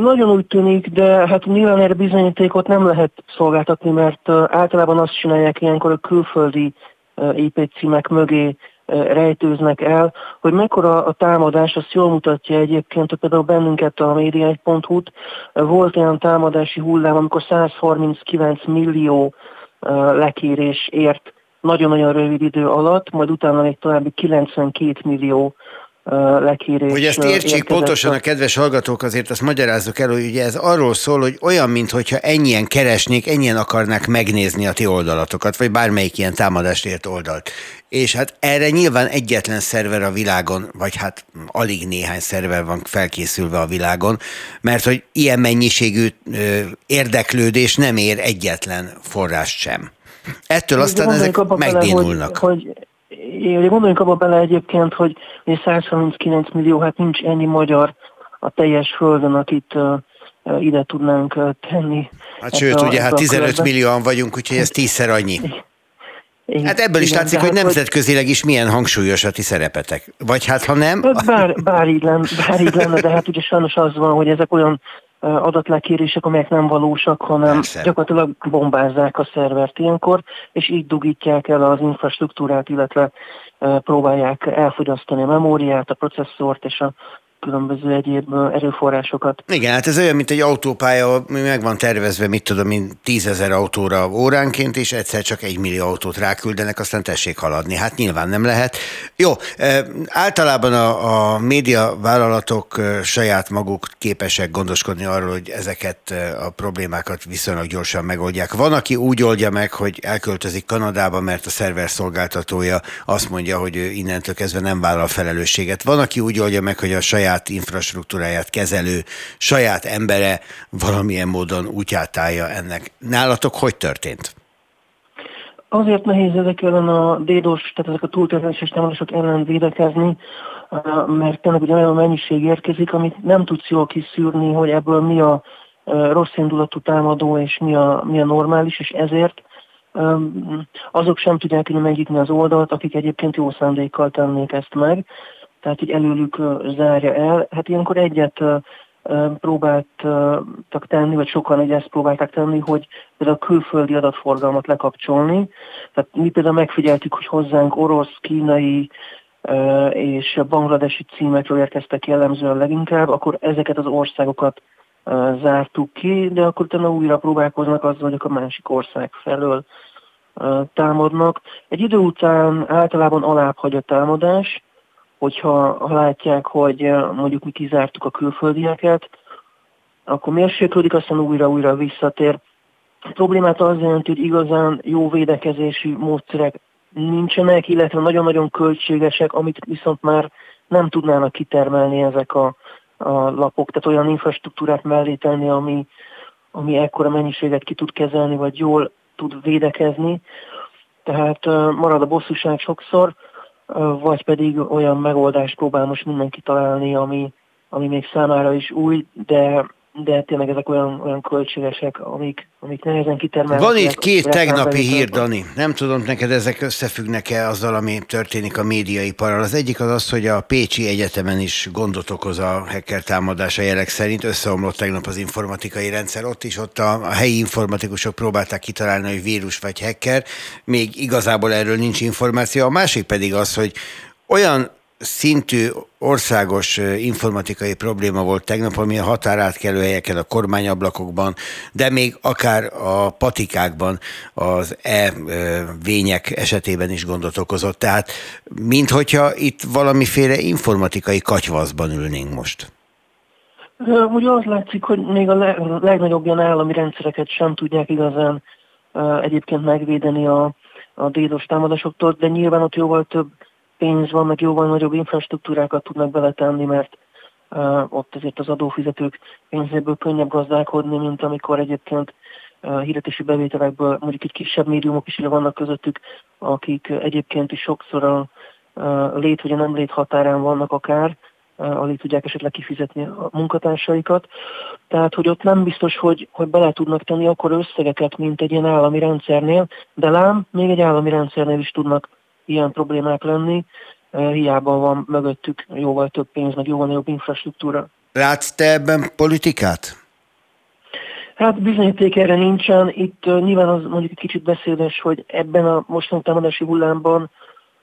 Nagyon úgy tűnik, de hát nyilván erre bizonyítékot nem lehet szolgáltatni, mert általában azt csinálják ilyenkor a külföldi IP címek mögé rejtőznek el, hogy mekkora a támadás, azt jól mutatja egyébként, hogy például bennünket a média1.hu-t volt olyan támadási hullám, amikor 139 millió lekérés ért nagyon-nagyon rövid idő alatt, majd utána még további 92 millió lekérés. Hogy ezt értsék pontosan a kedves hallgatók, azért azt magyarázzuk el, hogy ugye ez arról szól, hogy olyan, mintha ennyien keresnék, ennyien akarnák megnézni a ti oldalatokat, vagy bármelyik ilyen támadást ért oldalt. És hát erre nyilván egyetlen szerver a világon, vagy hát alig néhány szerver van felkészülve a világon, mert hogy ilyen mennyiségű érdeklődés nem ér egyetlen forrást sem. Ettől aztán ezek megdénulnak. Hogy, hogy én gondoljunk abba bele egyébként, hogy 139 millió, hát nincs ennyi magyar a teljes földön, akit uh, ide tudnánk uh, tenni. Hát sőt, a, ugye hát 15 körben. millióan vagyunk, úgyhogy ez tízszer annyi. Igen, hát ebből is igen, látszik, hogy hát, nemzetközileg is milyen hangsúlyos a ti szerepetek. Vagy hát, ha nem... Bár, bár, így lenne, bár így lenne, de hát ugye sajnos az van, hogy ezek olyan adatlekérések, amelyek nem valósak, hanem Persze. gyakorlatilag bombázzák a szervert ilyenkor, és így dugítják el az infrastruktúrát, illetve próbálják elfogyasztani a memóriát, a processzort és a különböző egyéb erőforrásokat. Igen, hát ez olyan, mint egy autópálya, ami meg van tervezve, mit tudom, mint tízezer autóra óránként, és egyszer csak egy millió autót ráküldenek, aztán tessék haladni. Hát nyilván nem lehet. Jó, általában a, a média vállalatok saját maguk képesek gondoskodni arról, hogy ezeket a problémákat viszonylag gyorsan megoldják. Van, aki úgy oldja meg, hogy elköltözik Kanadába, mert a szerver szolgáltatója azt mondja, hogy ő innentől kezdve nem vállal felelősséget. Van, aki úgy oldja meg, hogy a saját saját infrastruktúráját kezelő saját embere valamilyen módon útját állja ennek. Nálatok hogy történt? Azért nehéz ezek ellen a dédos, tehát ezek a túlterheléses támadások ellen védekezni, mert tényleg ugye olyan mennyiség érkezik, amit nem tudsz jól kiszűrni, hogy ebből mi a rossz indulatú támadó, és mi a, mi a normális, és ezért azok sem tudják megnyitni az oldalt, akik egyébként jó szándékkal tennék ezt meg tehát így előlük zárja el. Hát ilyenkor egyet próbáltak tenni, vagy sokan egy ezt próbálták tenni, hogy például a külföldi adatforgalmat lekapcsolni. Tehát mi például megfigyeltük, hogy hozzánk orosz, kínai és bangladesi címekről érkeztek jellemzően leginkább, akkor ezeket az országokat zártuk ki, de akkor utána újra próbálkoznak azzal, hogy a másik ország felől támadnak. Egy idő után általában alább hagy a támadás, hogyha ha látják, hogy mondjuk mi kizártuk a külföldieket, akkor mérséklődik, aztán újra-újra visszatér. A problémát az jelenti, hogy igazán jó védekezési módszerek nincsenek, illetve nagyon-nagyon költségesek, amit viszont már nem tudnának kitermelni ezek a, a lapok, tehát olyan infrastruktúrát mellé tenni, ami, ami ekkora mennyiséget ki tud kezelni, vagy jól tud védekezni. Tehát marad a bosszúság sokszor, vagy pedig olyan megoldást próbál most mindenki találni, ami, ami még számára is új, de de tényleg ezek olyan, olyan költségesek, amik, amik nehezen kitermelnek. Van itt két tegnapi hír, Dani. Nem tudom, neked ezek összefüggnek-e azzal, ami történik a médiaiparral. Az egyik az az, hogy a Pécsi Egyetemen is gondot okoz a hacker támadása jelek szerint. Összeomlott tegnap az informatikai rendszer. Ott is ott a, a helyi informatikusok próbálták kitalálni, hogy vírus vagy hacker. Még igazából erről nincs információ. A másik pedig az, hogy olyan szintű országos informatikai probléma volt tegnap, ami a határátkelő helyeken, a kormányablakokban, de még akár a patikákban az e-vények esetében is gondot okozott. Tehát, minthogyha itt valamiféle informatikai katyvaszban ülnénk most. Ugye az látszik, hogy még a legnagyobb ilyen állami rendszereket sem tudják igazán egyébként megvédeni a, a dédos támadásoktól, de nyilván ott jóval több pénz van, meg jóval nagyobb infrastruktúrákat tudnak beletenni, mert uh, ott azért az adófizetők pénzéből könnyebb gazdálkodni, mint amikor egyébként uh, hirdetési bevételekből mondjuk egy kisebb médiumok is vannak közöttük, akik egyébként is sokszor a uh, lét vagy a nem lét határán vannak akár, alig tudják esetleg kifizetni a munkatársaikat. Tehát, hogy ott nem biztos, hogy, hogy bele tudnak tenni akkor összegeket, mint egy ilyen állami rendszernél, de lám, még egy állami rendszernél is tudnak ilyen problémák lenni, hiába van mögöttük jóval több pénz, meg jóval nagyobb infrastruktúra. Látsz te ebben politikát? Hát bizonyíték erre nincsen. Itt uh, nyilván az mondjuk egy kicsit beszédes, hogy ebben a mostani támadási hullámban,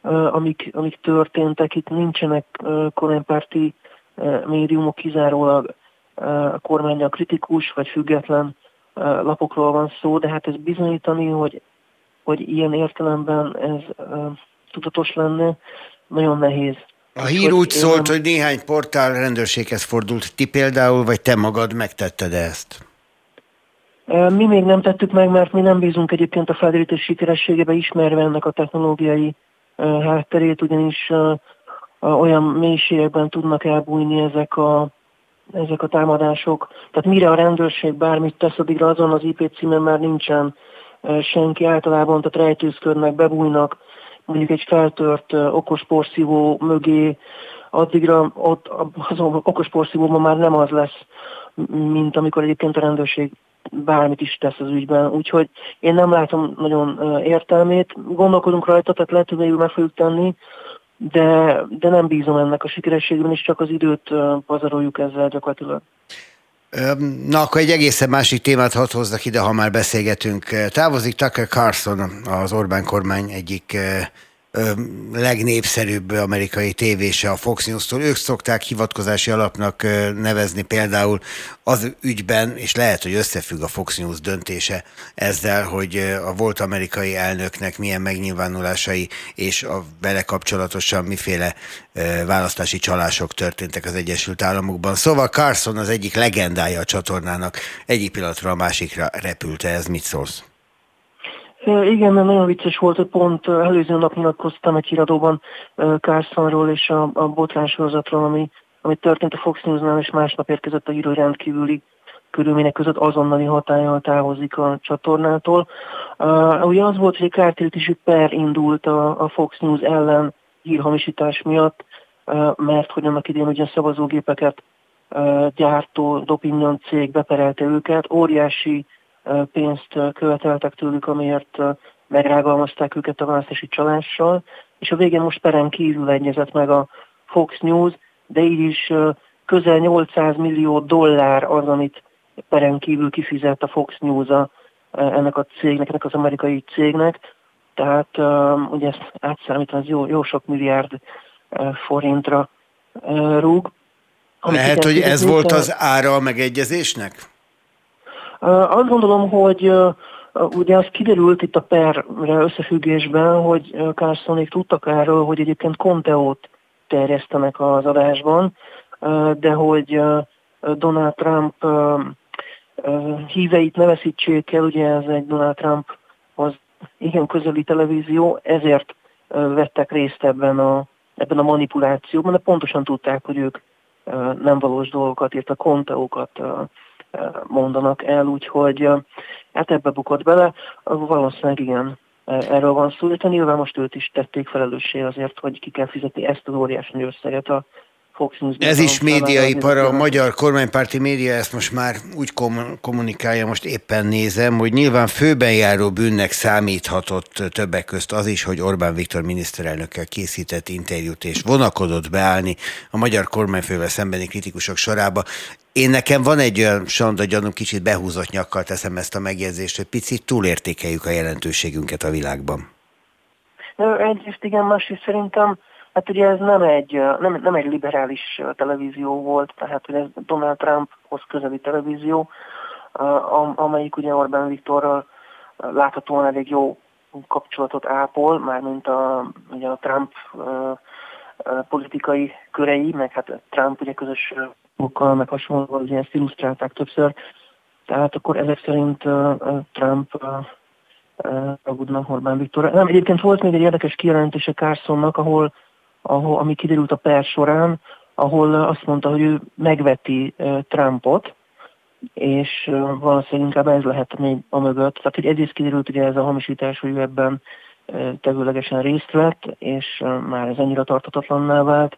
uh, amik, amik történtek, itt nincsenek uh, kormánypárti uh, médiumok, kizárólag uh, a kormányjal kritikus vagy független uh, lapokról van szó, de hát ez bizonyítani, hogy, hogy ilyen értelemben ez uh, tudatos lenne, nagyon nehéz. A hír úgy szólt, hogy néhány portál rendőrséghez fordult. Ti például, vagy te magad megtetted ezt? Mi még nem tettük meg, mert mi nem bízunk egyébként a felderítés sikerességébe, ismerve ennek a technológiai hátterét, ugyanis olyan mélységekben tudnak elbújni ezek a, ezek a támadások. Tehát mire a rendőrség bármit tesz, addigra azon az IP címen már nincsen senki általában, tehát rejtőzködnek, bebújnak, mondjuk egy feltört okos porszívó mögé, addigra ott az okos porszívóban már nem az lesz, mint amikor egyébként a rendőrség bármit is tesz az ügyben. Úgyhogy én nem látom nagyon értelmét. Gondolkodunk rajta, tehát lehet, hogy meg fogjuk tenni, de, de nem bízom ennek a sikerességben, és csak az időt pazaroljuk ezzel gyakorlatilag. Na, akkor egy egészen másik témát hadd hozzak ide, ha már beszélgetünk. Távozik Tucker Carlson, az Orbán kormány egyik legnépszerűbb amerikai tévése a Fox News-tól. Ők szokták hivatkozási alapnak nevezni például az ügyben, és lehet, hogy összefügg a Fox News döntése ezzel, hogy a volt amerikai elnöknek milyen megnyilvánulásai és a vele kapcsolatosan miféle választási csalások történtek az Egyesült Államokban. Szóval Carson az egyik legendája a csatornának. Egyik pillanatra a másikra repült Ez mit szólsz? Igen, mert nagyon vicces volt, hogy pont előző nap nyilatkoztam egy híradóban Carsonról és a, a botránsorozatról, ami, ami történt a Fox News-nál, és másnap érkezett a hírő rendkívüli körülmények között azonnali hatállyal távozik a csatornától. Uh, ugye az volt, hogy egy kártérítésű per indult a, a Fox News ellen hírhamisítás miatt, uh, mert hogy annak idén ugye szavazógépeket uh, gyártó Dopinion cég beperelte őket, óriási pénzt követeltek tőlük, amiért megrágalmazták őket a választási csalással, és a végén most peren kívül egyezett meg a Fox News, de így is közel 800 millió dollár az, amit peren kívül kifizet a Fox News a, ennek a cégnek, ennek az amerikai cégnek. Tehát ugye ezt átszámítva, az jó, jó sok milliárd forintra rúg. Lehet, hogy ez volt az ára a megegyezésnek? Azt gondolom, hogy ugye az kiderült itt a per összefüggésben, hogy Carsonék tudtak erről, hogy egyébként Conteót terjesztenek az adásban, de hogy Donald Trump híveit ne veszítsék el, ugye ez egy Donald Trump az igen közeli televízió, ezért vettek részt ebben a, ebben a manipulációban, de pontosan tudták, hogy ők nem valós dolgokat, a konteókat mondanak el, úgyhogy hát ebbe bukott bele. Valószínűleg igen, erről van szó, de nyilván most őt is tették felelőssé azért, hogy ki kell fizetni ezt az óriási összeget a Fox News. Ez is médiai para, a magyar kormánypárti média ezt most már úgy kommunikálja, most éppen nézem, hogy nyilván főben járó bűnnek számíthatott többek közt az is, hogy Orbán Viktor miniszterelnökkel készített interjút és vonakodott beállni a magyar kormányfővel szembeni kritikusok sorába. Én nekem van egy olyan sanda gyanúm, kicsit behúzott nyakkal teszem ezt a megjegyzést, hogy picit túlértékeljük a jelentőségünket a világban. Egyrészt igen, másrészt szerintem Hát ugye ez nem egy, nem, nem egy liberális televízió volt, tehát hogy ez Donald Trumphoz közeli televízió, amelyik ugye Orbán Viktorral láthatóan elég jó kapcsolatot ápol, mármint a, ugye a Trump politikai körei, meg hát Trump ugye közös munkkal, meg hasonlóval ugye ezt illusztrálták többször. Tehát akkor ezek szerint Trump agudna Orbán Viktor. Nem, egyébként volt még egy érdekes kijelentése Carsonnak, ahol ahol, ami kiderült a per során, ahol azt mondta, hogy ő megveti Trumpot, és valószínűleg inkább ez lehet még a mögött. Tehát, hogy egyrészt kiderült ugye ez a hamisítás, hogy ő ebben tevőlegesen részt vett, és már ez annyira tartatatlanná vált,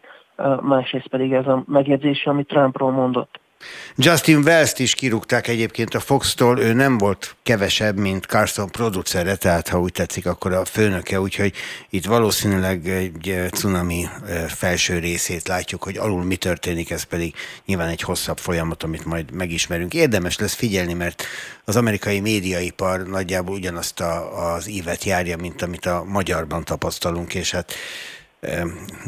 másrészt pedig ez a megjegyzése, amit Trumpról mondott. Justin Wells-t is kirúgták egyébként a Fox-tól, ő nem volt kevesebb, mint Carson producere, tehát ha úgy tetszik, akkor a főnöke, úgyhogy itt valószínűleg egy cunami felső részét látjuk, hogy alul mi történik, ez pedig nyilván egy hosszabb folyamat, amit majd megismerünk. Érdemes lesz figyelni, mert az amerikai médiaipar nagyjából ugyanazt a, az ívet járja, mint amit a magyarban tapasztalunk, és hát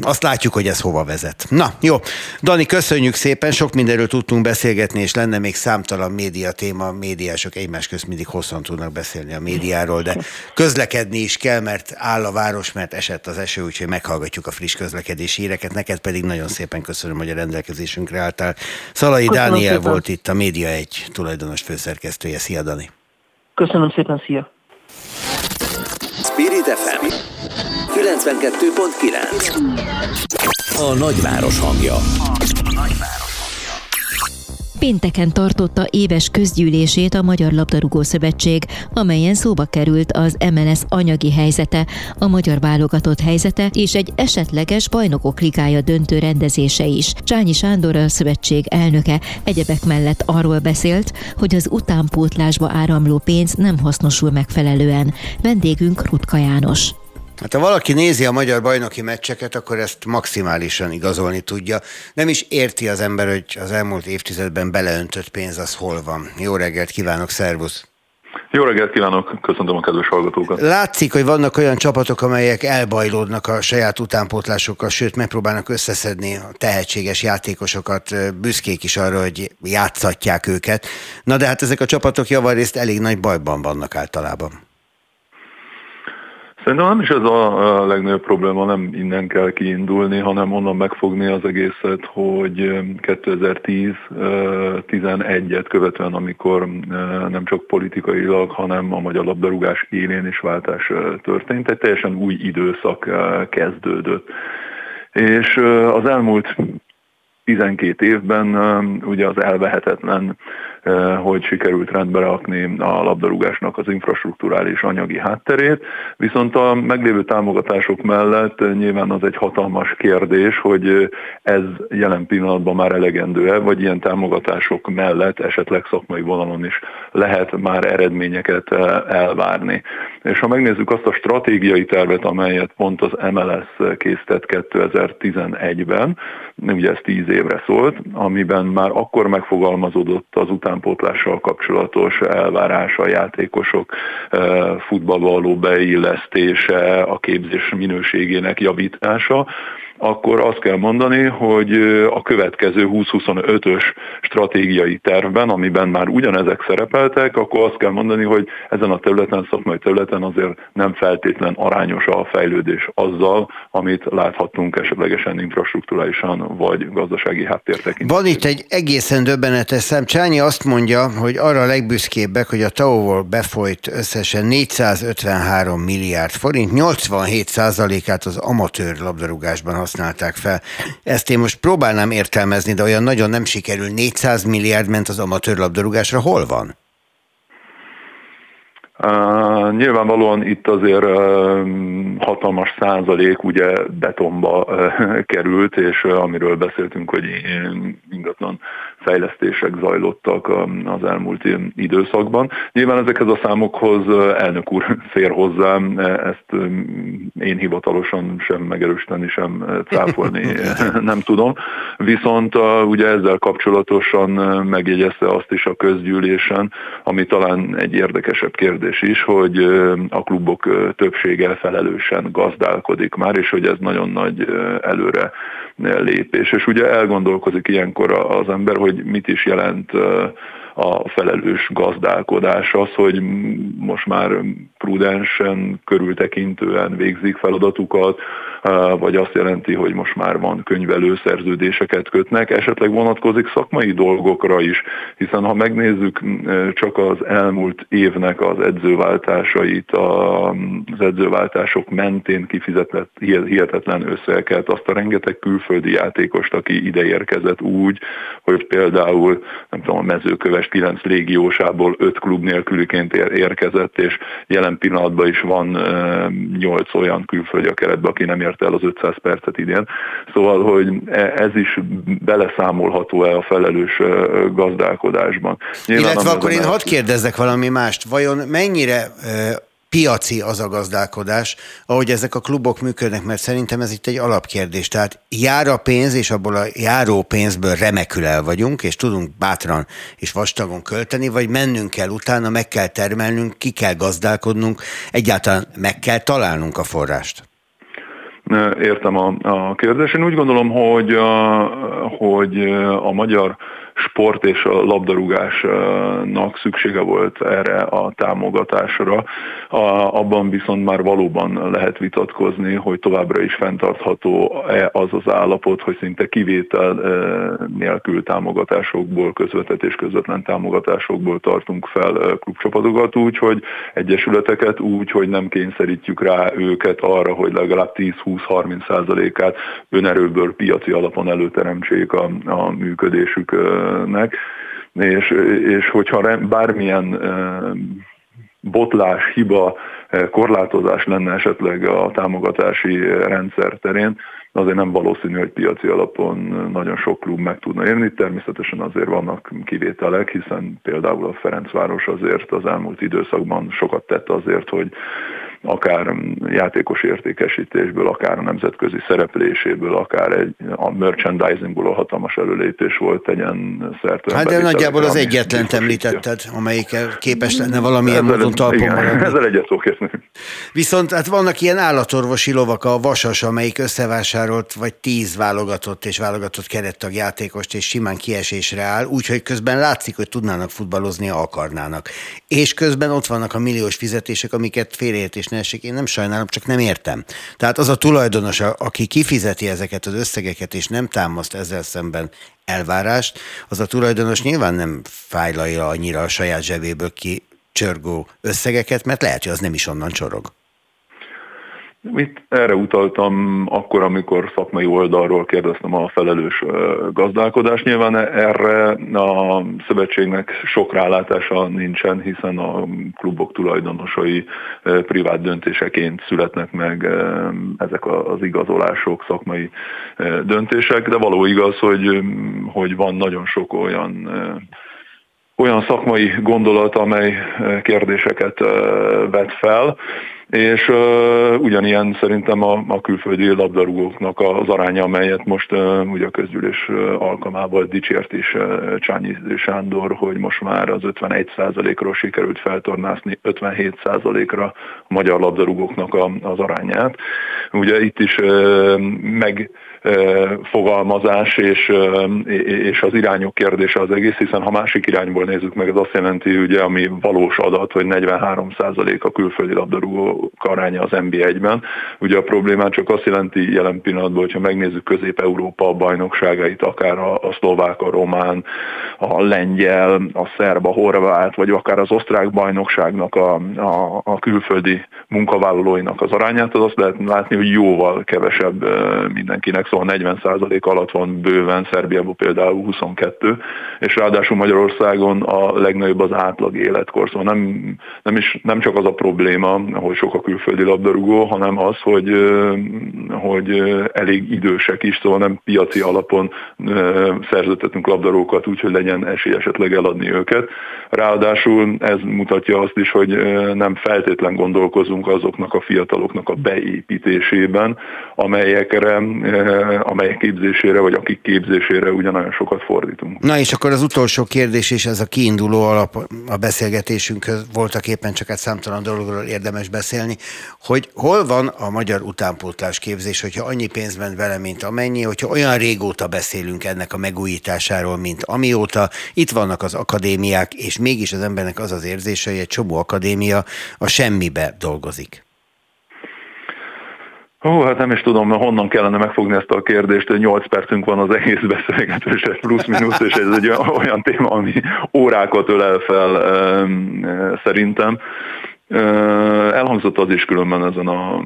azt látjuk, hogy ez hova vezet. Na, jó. Dani, köszönjük szépen, sok mindenről tudtunk beszélgetni, és lenne még számtalan média téma, médiások egymás közt mindig hosszan tudnak beszélni a médiáról, de közlekedni is kell, mert áll a város, mert esett az eső, úgyhogy meghallgatjuk a friss közlekedési híreket. Neked pedig nagyon szépen köszönöm, hogy a rendelkezésünkre álltál. Szalai Köszönöm Dániel szépen. volt itt a Média egy tulajdonos főszerkesztője. Szia, Dani! Köszönöm szépen, szia! Spirit FM 92.9 A nagyváros hangja. Pénteken tartotta éves közgyűlését a Magyar Labdarúgó Szövetség, amelyen szóba került az MLS anyagi helyzete, a magyar válogatott helyzete és egy esetleges bajnokok ligája döntő rendezése is. Csányi Sándor a szövetség elnöke egyebek mellett arról beszélt, hogy az utánpótlásba áramló pénz nem hasznosul megfelelően. Vendégünk Rutka János. Hát ha valaki nézi a magyar bajnoki meccseket, akkor ezt maximálisan igazolni tudja. Nem is érti az ember, hogy az elmúlt évtizedben beleöntött pénz az hol van. Jó reggelt kívánok, szervusz! Jó reggelt kívánok, köszöntöm a kedves hallgatókat. Látszik, hogy vannak olyan csapatok, amelyek elbajlódnak a saját utánpótlásokkal, sőt megpróbálnak összeszedni a tehetséges játékosokat, büszkék is arra, hogy játszatják őket. Na de hát ezek a csapatok javarészt elég nagy bajban vannak általában. Szerintem nem is ez a legnagyobb probléma, nem innen kell kiindulni, hanem onnan megfogni az egészet, hogy 2010-11-et követően, amikor nem csak politikailag, hanem a magyar labdarúgás élén is váltás történt, egy teljesen új időszak kezdődött. És az elmúlt 12 évben ugye az elvehetetlen hogy sikerült rendbe rakni a labdarúgásnak az infrastruktúrális anyagi hátterét, viszont a meglévő támogatások mellett nyilván az egy hatalmas kérdés, hogy ez jelen pillanatban már elegendő-e, vagy ilyen támogatások mellett esetleg szakmai vonalon is lehet már eredményeket elvárni. És ha megnézzük azt a stratégiai tervet, amelyet pont az MLS készített 2011-ben, ugye ez 10 évre szólt, amiben már akkor megfogalmazódott az utánpótlással kapcsolatos elvárás a játékosok futballba való beillesztése, a képzés minőségének javítása, akkor azt kell mondani, hogy a következő 2025-ös stratégiai tervben, amiben már ugyanezek szerepeltek, akkor azt kell mondani, hogy ezen a területen, szakmai területen azért nem feltétlen arányos a fejlődés azzal, amit láthattunk esetlegesen infrastruktúrálisan vagy gazdasági háttér tekintetében. Van itt egy egészen döbbenetes szem. Csányi azt mondja, hogy arra a legbüszkébbek, hogy a tao befolyt összesen 453 milliárd forint, 87 át az amatőr labdarúgásban használták fel. Ezt én most próbálnám értelmezni, de olyan nagyon nem sikerül. 400 milliárd ment az amatőr labdarúgásra. Hol van? Uh, nyilvánvalóan itt azért uh, hatalmas százalék ugye betonba uh, került, és amiről beszéltünk, hogy ingatlan fejlesztések zajlottak az elmúlt időszakban. Nyilván ezekhez a számokhoz elnök úr fér hozzám, ezt én hivatalosan sem megerősíteni, sem cáfolni nem tudom. Viszont ugye ezzel kapcsolatosan megjegyezte azt is a közgyűlésen, ami talán egy érdekesebb kérdés is, hogy a klubok többsége felelősen gazdálkodik már, és hogy ez nagyon nagy előre lépés. És ugye elgondolkozik ilyenkor az ember, hogy mit is jelent a felelős gazdálkodás az, hogy most már prudensen, körültekintően végzik feladatukat, vagy azt jelenti, hogy most már van könyvelő szerződéseket kötnek, esetleg vonatkozik szakmai dolgokra is, hiszen ha megnézzük csak az elmúlt évnek az edzőváltásait, az edzőváltások mentén kifizetett hihetetlen összeget, azt a rengeteg külföldi játékost, aki ide érkezett úgy, hogy például nem tudom, a mezőköves 9 légiósából 5 klub nélküliként érkezett, és jelen pillanatban is van 8 olyan külföldi a keretben, aki nem ért el az 500 percet idén. Szóval, hogy e, ez is beleszámolható-e a felelős gazdálkodásban. Nyilván Illetve akkor én hadd kérdezzek valami mást. Vajon mennyire piaci az a gazdálkodás, ahogy ezek a klubok működnek, mert szerintem ez itt egy alapkérdés. Tehát jár a pénz, és abból a járó pénzből remekül el vagyunk, és tudunk bátran és vastagon költeni, vagy mennünk kell utána, meg kell termelnünk, ki kell gazdálkodnunk, egyáltalán meg kell találnunk a forrást. Értem a, a kérdést. Én úgy gondolom, hogy hogy a magyar sport és a labdarúgásnak szüksége volt erre a támogatásra. Abban viszont már valóban lehet vitatkozni, hogy továbbra is fenntartható-e az az állapot, hogy szinte kivétel e, nélkül támogatásokból, közvetett és közvetlen támogatásokból tartunk fel e, klubcsapatokat úgy, hogy egyesületeket úgy, hogy nem kényszerítjük rá őket arra, hogy legalább 10-20-30 százalékát önerőből piaci alapon előteremtsék a, a működésük e, nek, és, és hogyha bármilyen botlás, hiba, korlátozás lenne esetleg a támogatási rendszer terén, azért nem valószínű, hogy piaci alapon nagyon sok klub meg tudna érni. Természetesen azért vannak kivételek, hiszen például a Ferencváros azért az elmúlt időszakban sokat tett azért, hogy akár játékos értékesítésből, akár a nemzetközi szerepléséből, akár egy, a merchandisingból a hatalmas előlépés volt tegyen szert. Hát de nagyjából az egyetlen említetted, amelyik képes lenne valamilyen ezzel, módon talpon maradni. Ezzel egyet Viszont hát vannak ilyen állatorvosi lovak, a Vasas, amelyik összevásárolt vagy tíz válogatott és válogatott kerettag játékost, és simán kiesésre áll, úgyhogy közben látszik, hogy tudnának futballozni, akarnának. És közben ott vannak a milliós fizetések, amiket félreértés ne essék, én nem sajnálom, csak nem értem. Tehát az a tulajdonos, aki kifizeti ezeket az összegeket, és nem támaszt ezzel szemben elvárást, az a tulajdonos nyilván nem fájlalja annyira a saját zsebéből ki csörgó összegeket, mert lehet, hogy az nem is onnan csorog. Itt erre utaltam akkor, amikor szakmai oldalról kérdeztem a felelős gazdálkodás. Nyilván erre a szövetségnek sok rálátása nincsen, hiszen a klubok tulajdonosai privát döntéseként születnek meg ezek az igazolások, szakmai döntések, de való igaz, hogy, hogy van nagyon sok olyan olyan szakmai gondolat, amely kérdéseket vet fel, és uh, ugyanilyen szerintem a, a külföldi labdarúgóknak az aránya, amelyet most uh, ugye a közgyűlés alkalmával dicsért is uh, Csányi Sándor, hogy most már az 51%-ról sikerült feltornászni 57%-ra a magyar labdarúgóknak a, az arányát. Ugye itt is uh, meg fogalmazás és, és az irányok kérdése az egész, hiszen ha másik irányból nézzük meg, ez azt jelenti, ugye, ami valós adat, hogy 43% a külföldi labdarúgó aránya az NB1-ben. Ugye a problémát csak azt jelenti jelen pillanatban, hogyha megnézzük Közép-Európa bajnokságait, akár a, a szlovák, a román, a lengyel, a szerb, a horvát, vagy akár az osztrák bajnokságnak a, a, a külföldi munkavállalóinak az arányát, az azt lehet látni, hogy jóval kevesebb mindenkinek szóval 40% alatt van bőven, Szerbiában például 22, és ráadásul Magyarországon a legnagyobb az átlag életkor, szóval nem, nem, is, nem csak az a probléma, hogy sok a külföldi labdarúgó, hanem az, hogy, hogy elég idősek is, szóval nem piaci alapon szerződtetünk labdarúgókat úgy, hogy legyen esély esetleg eladni őket. Ráadásul ez mutatja azt is, hogy nem feltétlen gondolkozunk azoknak a fiataloknak a beépítésében, amelyekre amelyek képzésére, vagy akik képzésére ugyanolyan sokat fordítunk. Na és akkor az utolsó kérdés, és ez a kiinduló alap a beszélgetésünkhöz voltak éppen csak egy számtalan dologról érdemes beszélni, hogy hol van a magyar utánpótlás képzés, hogyha annyi pénz ment vele, mint amennyi, hogyha olyan régóta beszélünk ennek a megújításáról, mint amióta, itt vannak az akadémiák, és mégis az embernek az az érzése, hogy egy csomó akadémia a semmibe dolgozik. Ó, hát nem is tudom, honnan kellene megfogni ezt a kérdést, hogy 8 percünk van az egész beszélgetésre, plusz-minusz, és ez egy olyan téma, ami órákat ölel fel szerintem. Elhangzott az is különben ezen a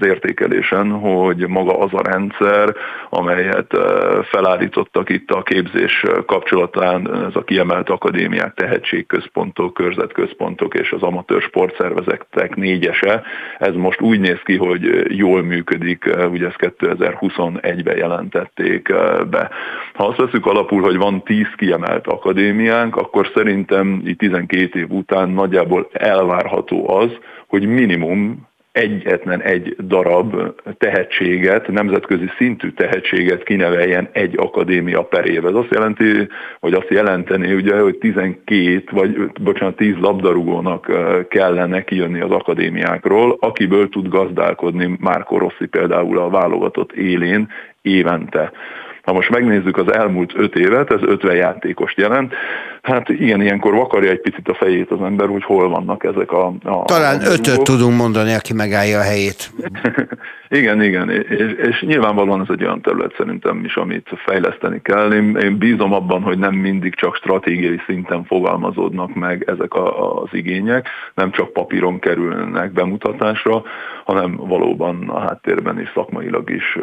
az értékelésen, hogy maga az a rendszer, amelyet felállítottak itt a képzés kapcsolatán, ez a kiemelt akadémiák, tehetségközpontok, körzetközpontok és az amatőr sportszervezetek négyese, ez most úgy néz ki, hogy jól működik, ugye ezt 2021-ben jelentették be. Ha azt veszük alapul, hogy van 10 kiemelt akadémiánk, akkor szerintem itt 12 év után nagyjából elvárható az, hogy minimum egyetlen egy darab tehetséget, nemzetközi szintű tehetséget kineveljen egy akadémia per év. Ez azt jelenti, hogy azt jelenteni, ugye, hogy 12, vagy bocsánat, 10 labdarúgónak kellene kijönni az akadémiákról, akiből tud gazdálkodni Márko Rossi például a válogatott élén évente. Ha most megnézzük az elmúlt öt évet, ez 50 játékost jelent. Hát igen, ilyenkor vakarja egy picit a fejét az ember, hogy hol vannak ezek a... a Talán a ötöt tudunk mondani, aki megállja a helyét. igen, igen, és, és nyilvánvalóan ez egy olyan terület szerintem is, amit fejleszteni kell. Én, én bízom abban, hogy nem mindig csak stratégiai szinten fogalmazódnak meg ezek a, az igények, nem csak papíron kerülnek bemutatásra, hanem valóban a háttérben is szakmailag is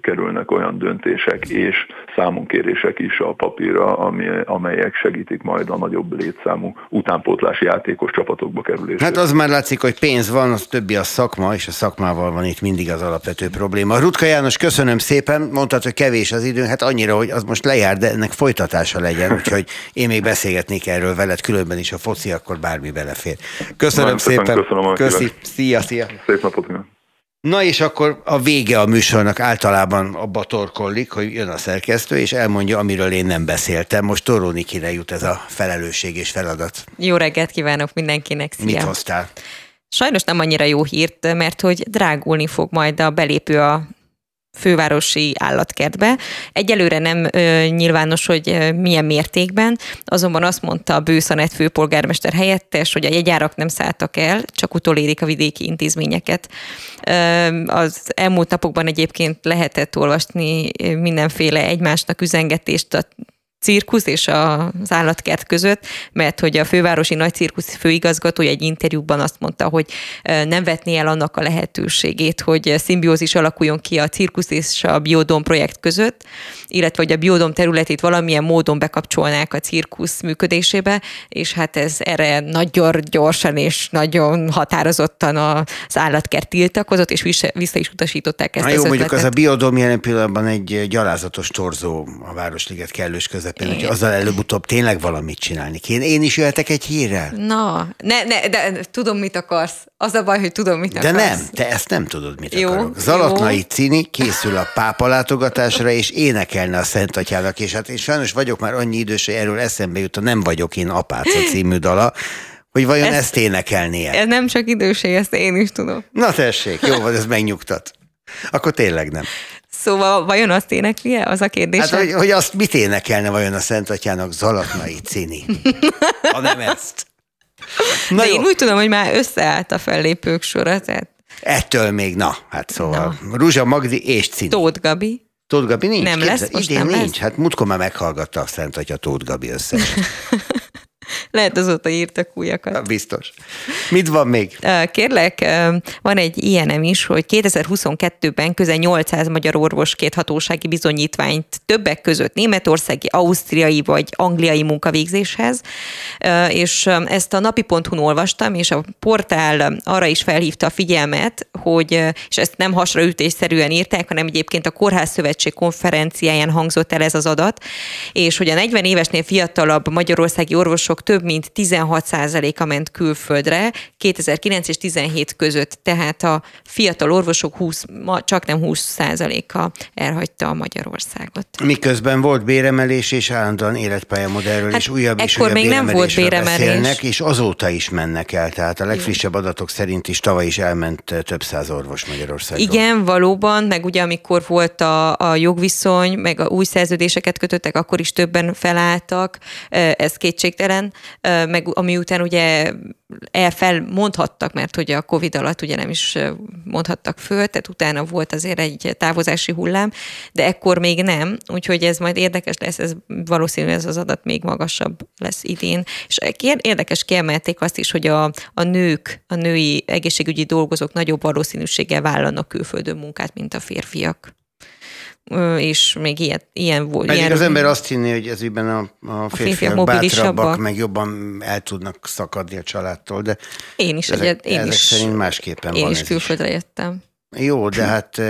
kerülnek olyan döntések és számonkérések is a papírra, ami, amelyek segítik majd a nagyobb létszámú utánpótlási játékos csapatokba kerülését. Hát az már látszik, hogy pénz van, az többi a szakma, és a szakmával van itt mindig az alapvető probléma. Rutka János, köszönöm szépen, mondtad, hogy kevés az idő, hát annyira, hogy az most lejár, de ennek folytatása legyen, úgyhogy én még beszélgetnék erről veled, különben is a foci, akkor bármi belefér. Köszönöm Nagyon szépen. Köszönöm Köszi. Szia, szia. Szép napot kívánok. Na és akkor a vége a műsornak általában abba torkollik, hogy jön a szerkesztő, és elmondja, amiről én nem beszéltem. Most Toró Nikire jut ez a felelősség és feladat. Jó reggelt kívánok mindenkinek, szia! Mit hoztál? Sajnos nem annyira jó hírt, mert hogy drágulni fog majd a belépő a fővárosi állatkertbe. Egyelőre nem ö, nyilvános, hogy ö, milyen mértékben, azonban azt mondta a Bőszanet főpolgármester helyettes, hogy a jegyárak nem szálltak el, csak utolérik a vidéki intézményeket. Ö, az elmúlt napokban egyébként lehetett olvasni mindenféle egymásnak üzengetést a cirkusz és az állatkert között, mert hogy a fővárosi nagy cirkusz főigazgatója egy interjúban azt mondta, hogy nem vetné el annak a lehetőségét, hogy szimbiózis alakuljon ki a cirkusz és a biodom projekt között, illetve hogy a biodom területét valamilyen módon bekapcsolnák a cirkusz működésébe, és hát ez erre nagyon gyorsan és nagyon határozottan az állatkert tiltakozott, és vissza is utasították ezt Na jó, az mondjuk az a biodom jelen pillanatban egy gyalázatos torzó a Városliget kellős közepén, hogy azzal előbb-utóbb tényleg valamit csinálni kéne. Én is jöhetek egy hírrel? Na, ne, ne, de tudom, mit akarsz. Az a baj, hogy tudom, mit de akarsz. De nem, te ezt nem tudod, mit jó, akarok. Zalatnai jó. Cini készül a pápa látogatásra, és énekelne a Szent Atyának, és hát én sajnos vagyok már annyi idős, hogy erről eszembe jut a Nem vagyok én apáca című dala, hogy vajon ezt, ezt énekelnie. Ez nem csak időség, ezt én is tudom. Na tessék, jó van, ez megnyugtat. Akkor tényleg nem. Szóval vajon azt énekli Az a kérdés. Hát, hogy, hogy azt mit énekelne vajon a Szent Atyának Zalatnai Cini? ha nem ezt. Na De jó. én úgy tudom, hogy már összeállt a fellépők sora, tehát... Ettől még, na, hát szóval na. Ruzsa Magdi és Cini. Tóth Gabi. Tóth Gabi nincs? Nem Képzel, lesz, most idén nem nincs. lesz. Hát múltkor már meghallgatta a Szent Atya Tóth Gabi össze. Lehet azóta írtak újakat. Biztos. Mit van még? Kérlek, van egy ilyenem is, hogy 2022-ben közel 800 magyar orvos két hatósági bizonyítványt többek között németországi, ausztriai vagy angliai munkavégzéshez, és ezt a napi.hu-n olvastam, és a portál arra is felhívta a figyelmet, hogy, és ezt nem hasraütésszerűen írták, hanem egyébként a Kórház Szövetség konferenciáján hangzott el ez az adat, és hogy a 40 évesnél fiatalabb magyarországi orvosok több mint 16%-a ment külföldre 2009 és 17 között, tehát a fiatal orvosok 20, csak nem 20%-a elhagyta a Magyarországot. Miközben volt béremelés és állandóan életpályamodellről hát és újabb és újabb még nem volt béremelés. Beszélnek, és azóta is mennek el, tehát a legfrissebb adatok szerint is tavaly is elment több száz orvos Magyarországon. Igen, valóban, meg ugye amikor volt a, a jogviszony, meg a új szerződéseket kötöttek, akkor is többen felálltak, ez kétségtelen, meg ami után ugye elfelmondhattak, mert hogy a Covid alatt ugye nem is mondhattak föl, tehát utána volt azért egy távozási hullám, de ekkor még nem, úgyhogy ez majd érdekes lesz, ez valószínű ez az adat még magasabb lesz idén. És érdekes kiemelték azt is, hogy a, a nők, a női egészségügyi dolgozók nagyobb valószínűséggel vállalnak külföldön munkát, mint a férfiak és még ilyen, ilyen volt. Pedig ilyen, az ember azt hinné, hogy ez a, a férfiak, a bátrabbak, meg jobban el tudnak szakadni a családtól, de én is, ezek, én ezek is, szerint másképpen én van is külföldre is. jöttem. Jó, de hát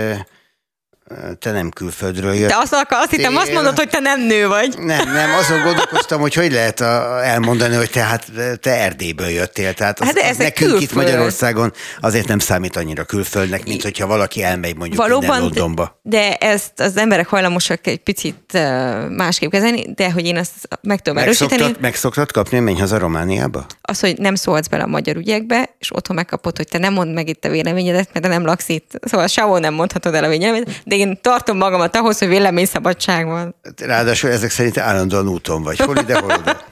te nem külföldről jöttél. Te azt, azt hittem, azt mondod, hogy te nem nő vagy. Nem, nem, azon gondolkoztam, hogy hogy lehet a, elmondani, hogy te, hát, te Erdélyből jöttél. Tehát az, hát az nekünk külföld. itt Magyarországon azért nem számít annyira külföldnek, mint hogyha valaki elmegy mondjuk Valóban, Londonba. De ezt az emberek hajlamosak egy picit másképp kezelni, de hogy én azt meg tudom erősíteni. Meg szoktad kapni, menj haza Romániába? Az, hogy nem szólsz bele a magyar ügyekbe, és otthon megkapod, hogy te nem mondd meg itt a véleményedet, mert te nem laksz itt. Szóval sehol nem mondhatod el a véleményedet, de én tartom magamat ahhoz, hogy véleményszabadság van. Ráadásul ezek szerint állandóan úton vagy. Hol ide, hol oda.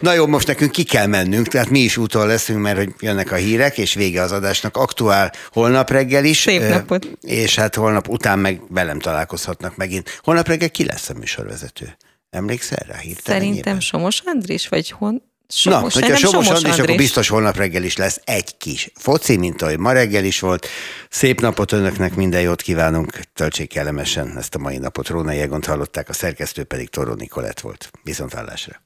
Na jó, most nekünk ki kell mennünk, tehát mi is úton leszünk, mert hogy jönnek a hírek, és vége az adásnak. Aktuál holnap reggel is. Szép napot. És hát holnap után meg velem találkozhatnak megint. Holnap reggel ki lesz a műsorvezető? Emlékszel rá hirtelen? Szerintem Somos Andris, vagy hon? Somos, Na, hogyha Somos, Somos Andris, akkor biztos holnap reggel is lesz egy kis foci, mint ahogy ma reggel is volt. Szép napot önöknek, minden jót kívánunk, töltsék kellemesen ezt a mai napot. Róna Jegont hallották, a szerkesztő pedig Toró Nikolett volt. Viszontlátásra.